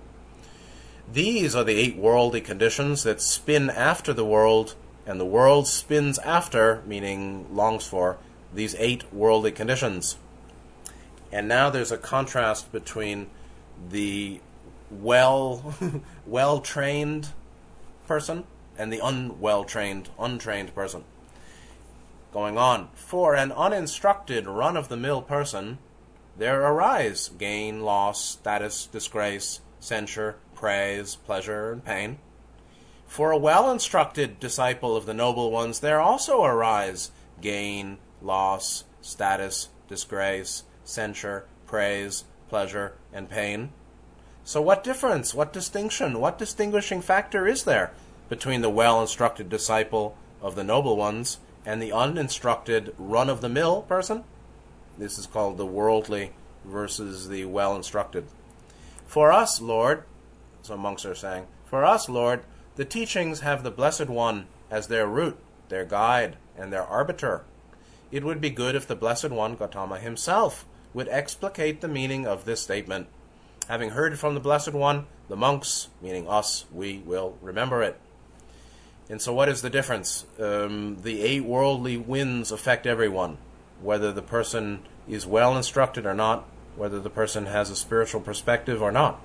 These are the eight worldly conditions that spin after the world, and the world spins after, meaning longs for, these eight worldly conditions. And now there's a contrast between the well [laughs] well trained person and the unwell trained, untrained person. Going on, for an uninstructed, run of the mill person, there arise gain, loss, status, disgrace, censure, praise, pleasure, and pain. For a well instructed disciple of the noble ones, there also arise gain, loss, status, disgrace, censure, praise, pleasure, and pain. So, what difference, what distinction, what distinguishing factor is there between the well instructed disciple of the noble ones and the uninstructed, run of the mill person? This is called the worldly versus the well instructed. For us, Lord, some monks are saying, for us, Lord, the teachings have the Blessed One as their root, their guide, and their arbiter. It would be good if the Blessed One, Gautama himself, would explicate the meaning of this statement. Having heard from the Blessed One, the monks, meaning us, we will remember it. And so, what is the difference? Um, the eight worldly winds affect everyone, whether the person is well instructed or not, whether the person has a spiritual perspective or not.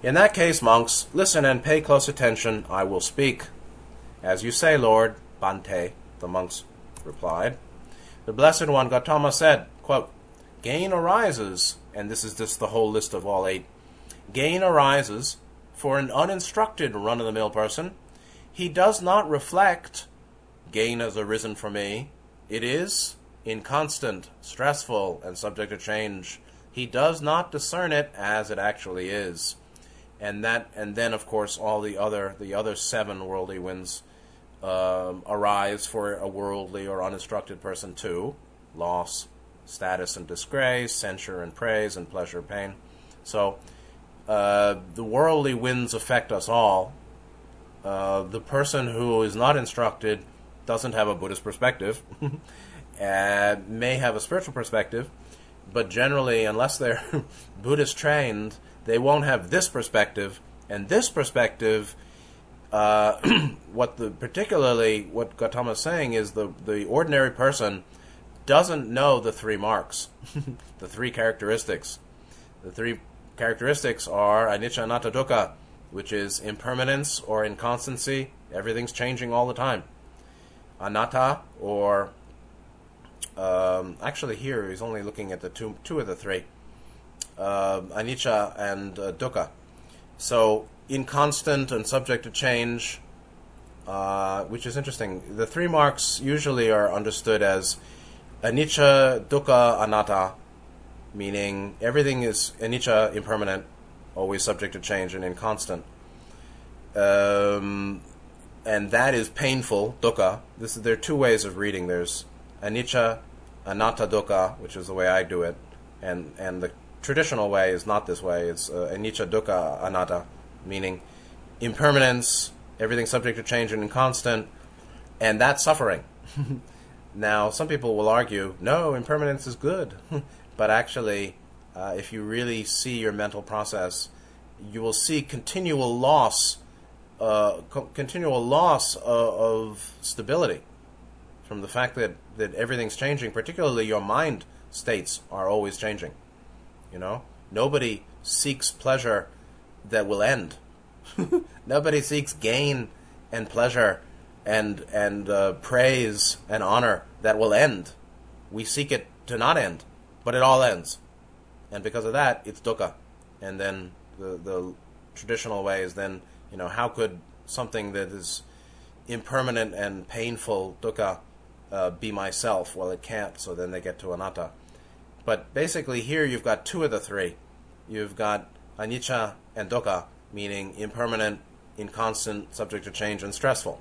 In that case, monks, listen and pay close attention. I will speak. As you say, Lord, Bhante, the monks replied. The Blessed One Gautama said, quote, Gain arises, and this is just the whole list of all eight. Gain arises for an uninstructed run of the mill person. He does not reflect, gain has arisen for me. It is inconstant, stressful, and subject to change. He does not discern it as it actually is. And that, and then of course all the other, the other seven worldly winds um, arise for a worldly or uninstructed person too: loss, status and disgrace, censure and praise, and pleasure and pain. So uh, the worldly winds affect us all. Uh, the person who is not instructed doesn't have a Buddhist perspective, [laughs] may have a spiritual perspective, but generally, unless they're [laughs] Buddhist trained, they won't have this perspective. And this perspective, uh, [clears throat] what the particularly what Gautama is saying is the the ordinary person doesn't know the three marks, [laughs] the three characteristics. The three characteristics are anicca anatta dukkha, which is impermanence or inconstancy. Everything's changing all the time. Anatta, or um, actually here he's only looking at the two two of the three, uh, anicca and uh, dukkha. So inconstant and subject to change, uh, which is interesting. The three marks usually are understood as anicca, dukkha, anatta, meaning everything is anicca, impermanent, always subject to change and inconstant. Um, and that is painful, dukkha. This is, there are two ways of reading. There's anicca, anatta, dukkha, which is the way I do it, and and the traditional way is not this way. It's uh, anicca, dukkha, anatta, meaning impermanence, everything subject to change and inconstant, and that's suffering. [laughs] Now, some people will argue, no, impermanence is good. [laughs] but actually, uh, if you really see your mental process, you will see continual loss, uh, co- continual loss of, of stability from the fact that, that everything's changing, particularly your mind states are always changing. You know, nobody seeks pleasure that will end. [laughs] nobody seeks gain and pleasure and and uh, praise and honor that will end. We seek it to not end, but it all ends, and because of that, it's dukkha. And then the the traditional way is then you know how could something that is impermanent and painful dukkha uh, be myself? Well, it can't. So then they get to anatta. But basically, here you've got two of the three. You've got anicca and dukkha, meaning impermanent, inconstant, subject to change, and stressful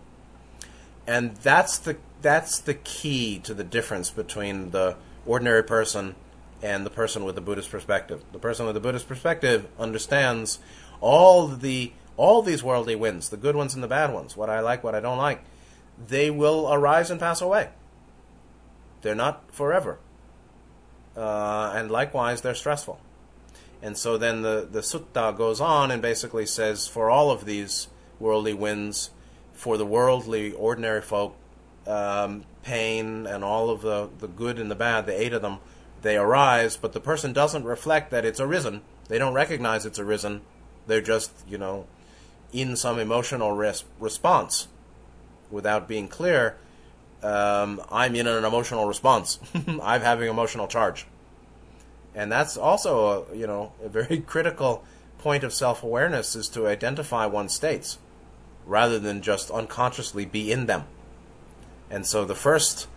and that's the that's the key to the difference between the ordinary person and the person with the Buddhist perspective. The person with the Buddhist perspective understands all the all these worldly winds, the good ones and the bad ones, what I like, what I don't like. They will arise and pass away. They're not forever. Uh, and likewise, they're stressful. And so then the, the sutta goes on and basically says for all of these worldly winds, for the worldly, ordinary folk, um, pain and all of the, the good and the bad, the eight of them, they arise, but the person doesn't reflect that it's arisen. They don't recognize it's arisen. They're just, you know, in some emotional res- response without being clear. Um, I'm in an emotional response. [laughs] I'm having emotional charge. And that's also a, you know, a very [laughs] critical point of self-awareness is to identify one's states rather than just unconsciously be in them. And so the first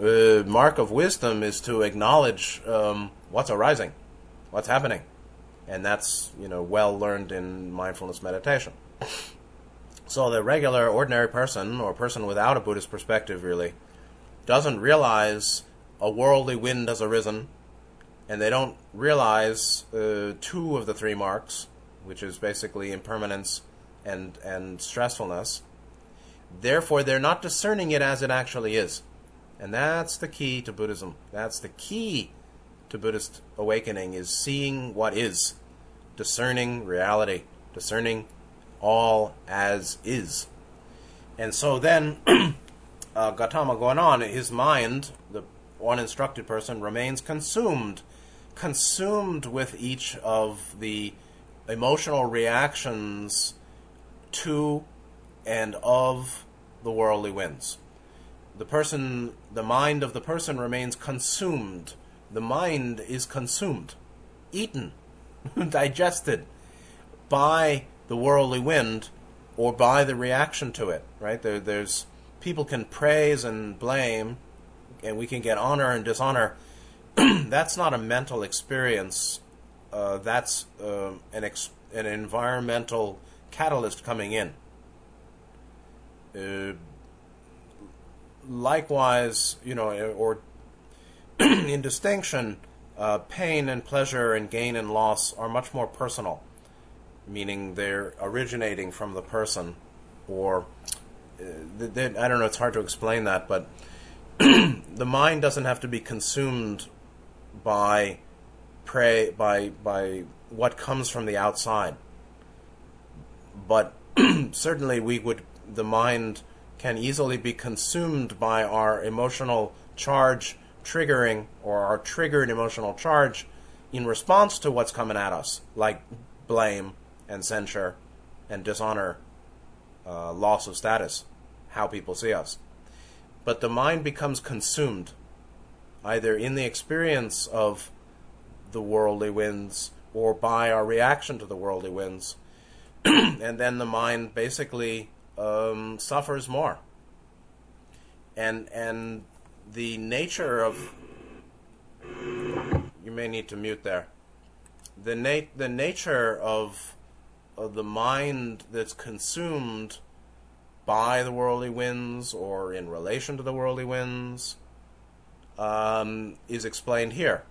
uh, mark of wisdom is to acknowledge um, what's arising, what's happening, and that's you know well learned in mindfulness meditation. [laughs] So the regular, ordinary person, or person without a Buddhist perspective, really doesn't realize a worldly wind has arisen, and they don't realize uh, two of the three marks, which is basically impermanence and and stressfulness. Therefore, they're not discerning it as it actually is. And that's the key to Buddhism. That's the key to Buddhist awakening is seeing what is, discerning reality, discerning all as is. And so then, [clears throat] uh, Gautama going on, his mind, the uninstructed person, remains consumed, consumed with each of the emotional reactions to and of the worldly winds. The person, the mind of the person remains consumed. The mind is consumed, eaten, [laughs] digested by the worldly wind or by the reaction to it, right? There, there's people can praise and blame, and we can get honor and dishonor. [clears throat] that's not a mental experience. Uh, that's uh, an ex- an environmental catalyst coming in. Uh, likewise, you know, or [clears throat] in distinction, uh, pain and pleasure and gain and loss are much more personal, meaning they're originating from the person, or uh, they, I don't know. It's hard to explain that, but [clears throat] the mind doesn't have to be consumed by prey by by what comes from the outside but [clears throat] certainly we would the mind can easily be consumed by our emotional charge triggering or our triggered emotional charge in response to what's coming at us, like blame and censure and dishonor, uh, loss of status, how people see us. But the mind becomes consumed either in the experience of the worldly winds or by our reaction to the worldly winds [clears throat] and then the mind basically um, suffers more. And and the nature of you may need to mute there. The nat- the nature of of the mind that's consumed by the worldly winds or in relation to the worldly winds um, is explained here.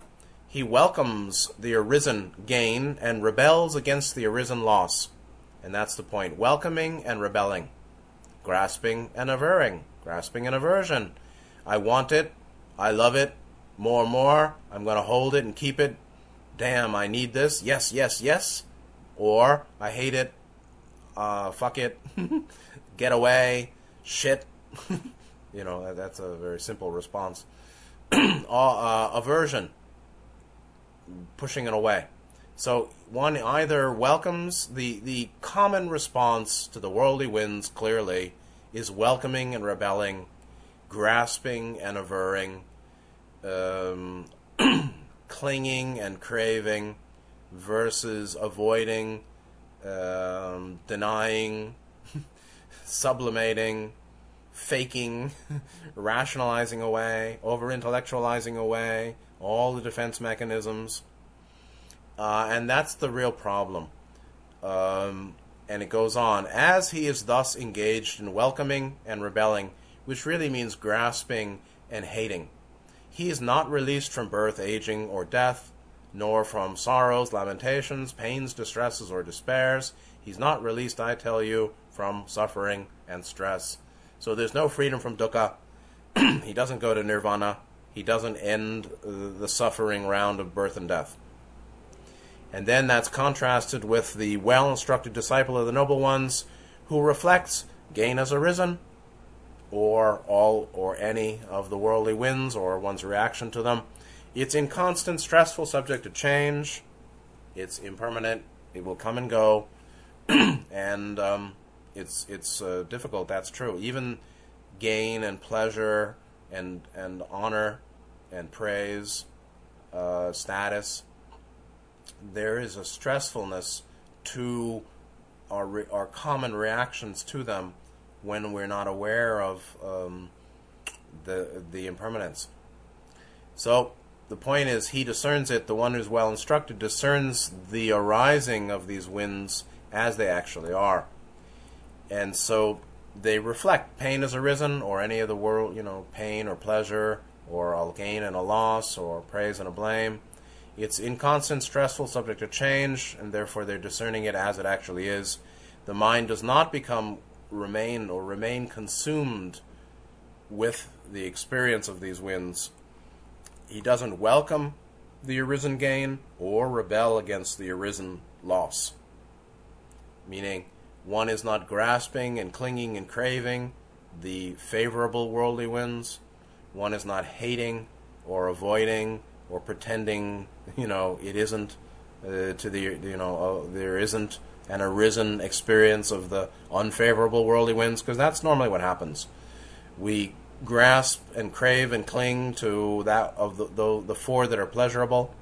He welcomes the arisen gain and rebels against the arisen loss. And that's the point. Welcoming and rebelling. Grasping and averring. Grasping and aversion. I want it. I love it. More and more. I'm going to hold it and keep it. Damn, I need this. Yes, yes, yes. Or I hate it. Uh, fuck it. [laughs] Get away. Shit. [laughs] you know, that's a very simple response. [clears throat] uh, uh, aversion. Pushing it away. So one either welcomes the the common response to the worldly winds clearly is welcoming and rebelling, grasping and averring, um, [clears throat] clinging and craving, versus avoiding, um, denying, [laughs] sublimating, faking, [laughs] rationalizing away, over intellectualizing away, all the defense mechanisms. Uh, and that's the real problem. Um, and it goes on. As he is thus engaged in welcoming and rebelling, which really means grasping and hating, he is not released from birth, aging, or death, nor from sorrows, lamentations, pains, distresses, or despairs. He's not released, I tell you, from suffering and stress. So there's no freedom from dukkha. [clears throat] he doesn't go to nirvana. He doesn't end the suffering round of birth and death. And then that's contrasted with the well instructed disciple of the noble ones who reflects gain has arisen, or all or any of the worldly winds, or one's reaction to them. It's in constant, stressful, subject to change. It's impermanent. It will come and go, [clears throat] and um, it's it's uh, difficult. That's true. Even gain and pleasure and and honor and praise, uh, status there is a stressfulness to our re- our common reactions to them when we're not aware of um, the the impermanence. So the point is, he discerns it. The one who's well instructed discerns the arising of these winds as they actually are, and so they reflect. Pain has arisen, or any of the world, you know, pain or pleasure, or a gain and a loss, or praise and a blame. It's inconstant, stressful, subject to change, and therefore they're discerning it as it actually is. The mind does not become remain or remain consumed with the experience of these winds. He doesn't welcome the arisen gain or rebel against the arisen loss. Meaning, one is not grasping and clinging and craving the favorable worldly winds. One is not hating or avoiding or pretending, you know, it isn't uh, to the, you know, uh, there isn't an arisen experience of the unfavorable worldly winds, because that's normally what happens. We grasp and crave and cling to that of the, the, the four that are pleasurable,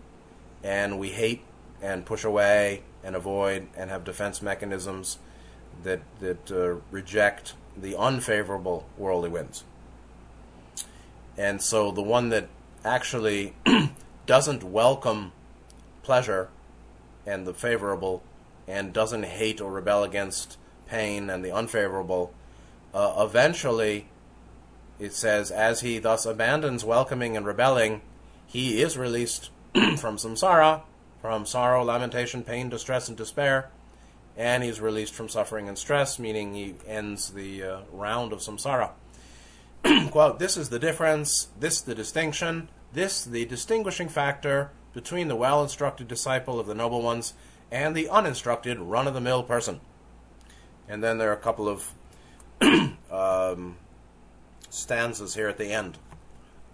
and we hate and push away and avoid and have defense mechanisms that that uh, reject the unfavorable worldly winds. And so the one that actually [clears throat] doesn't welcome pleasure and the favorable and doesn't hate or rebel against pain and the unfavorable, uh, eventually, it says, as he thus abandons welcoming and rebelling, he is released [clears throat] from samsara, from sorrow, lamentation, pain, distress, and despair, and he's released from suffering and stress, meaning he ends the uh, round of samsara. [clears throat] Quote, this is the difference, this the distinction, this the distinguishing factor between the well instructed disciple of the noble ones and the uninstructed, run of the mill person. And then there are a couple of [clears throat] um, stanzas here at the end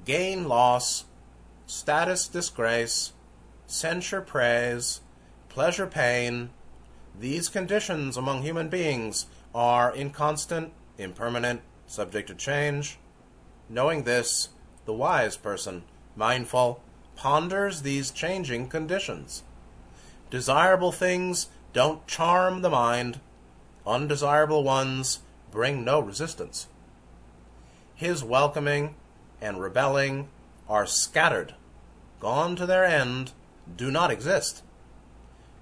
gain, loss, status, disgrace, censure, praise, pleasure, pain. These conditions among human beings are inconstant, impermanent, subject to change. Knowing this, the wise person, mindful, ponders these changing conditions Desirable things don't charm the mind, undesirable ones bring no resistance. His welcoming and rebelling are scattered, gone to their end, do not exist.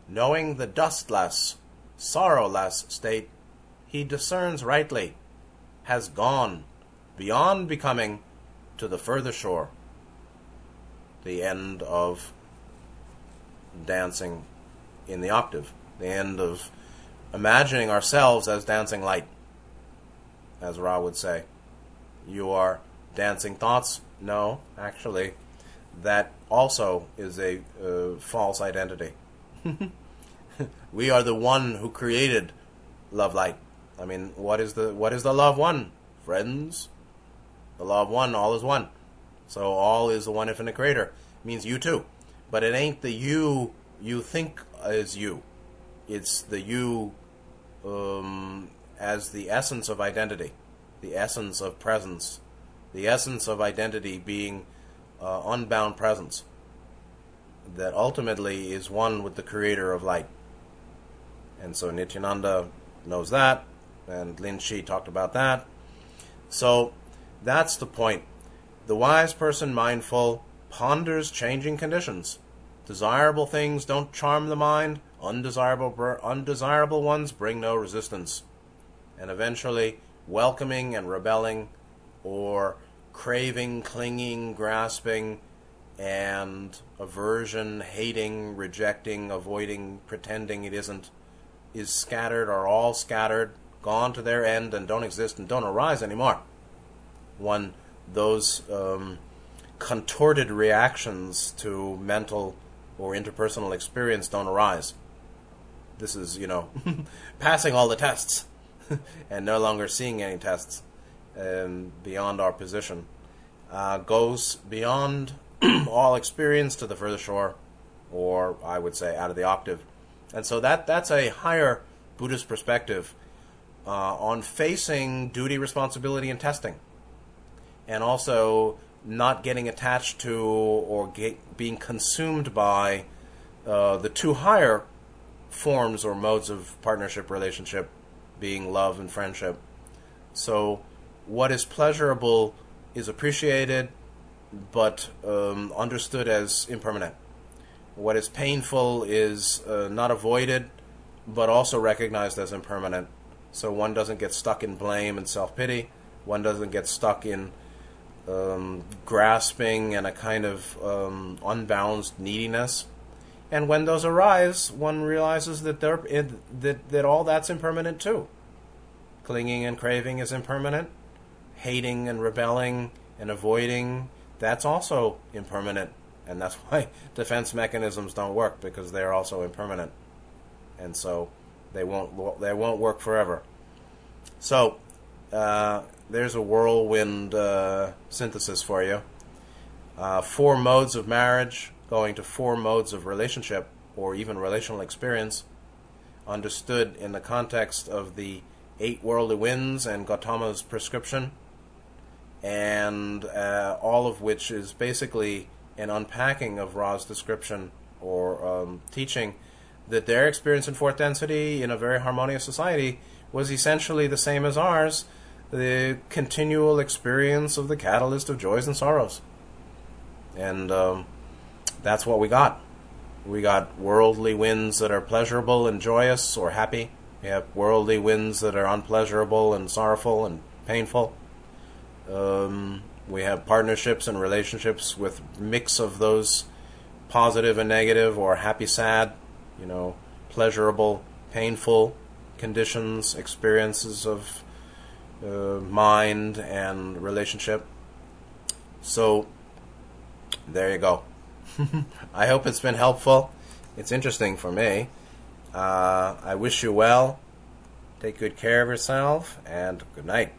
Knowing the dustless, sorrowless state, he discerns rightly, has gone beyond becoming to the further shore. The end of dancing in the octave, the end of imagining ourselves as dancing light, as Ra would say. You are dancing thoughts? No, actually, that also is a uh, false identity. [laughs] we are the one who created love light. I mean, what is the what is the love one? Friends, the law of one, all is one. So all is the one infinite creator. It means you too, but it ain't the you you think is you. It's the you um, as the essence of identity, the essence of presence, the essence of identity being uh, unbound presence that ultimately is one with the creator of light. And so Nityananda knows that, and Linji talked about that. So that's the point. The wise person, mindful, ponders changing conditions Desirable things don't charm the mind, undesirable, undesirable ones bring no resistance. And eventually, welcoming and rebelling, or craving, clinging, grasping, and aversion, hating, rejecting, avoiding, pretending it isn't, is scattered, are all scattered, gone to their end, and don't exist and don't arise anymore. When those um, contorted reactions to mental or interpersonal experience don't arise. This is, you know, [laughs] passing all the tests [laughs] and no longer seeing any tests um, beyond our position. Uh, goes beyond [clears throat] all experience to the further shore, or I would say out of the octave. And so that that's a higher Buddhist perspective uh, on facing duty, responsibility, and testing, and also not getting attached to or get, being consumed by Uh, the two higher forms or modes of partnership relationship being love and friendship. So, what is pleasurable is appreciated but um, understood as impermanent. What is painful is uh, not avoided but also recognized as impermanent. So one doesn't get stuck in blame and self pity. One doesn't get stuck in um, grasping and a kind of um, unbalanced neediness. And when those arise, one realizes that they're that that all that's impermanent too. Clinging and craving is impermanent. Hating and rebelling and avoiding that's also impermanent, and that's [laughs] why defense mechanisms don't work because they're also impermanent, and so they won't they won't work forever. So uh, there's a whirlwind uh, synthesis for you. Uh, four modes of marriage, going to four modes of relationship or even relational experience, understood in the context of the eight worldly winds and Gautama's prescription, and uh, all of which is basically an unpacking of Ra's description or um, teaching that their experience in fourth density in a very harmonious society was essentially the same as ours the continual experience of the catalyst of joys and sorrows. And um, that's what we got. We got worldly winds that are pleasurable and joyous or happy. We have worldly winds that are unpleasurable and sorrowful and painful. Um, we have partnerships and relationships with mix of those positive and negative or happy sad, you know, pleasurable, painful conditions, experiences of uh, mind and relationship. So there you go. [laughs] I hope it's been helpful. It's interesting for me. Uh, I wish you well. Take good care of yourself, and good night.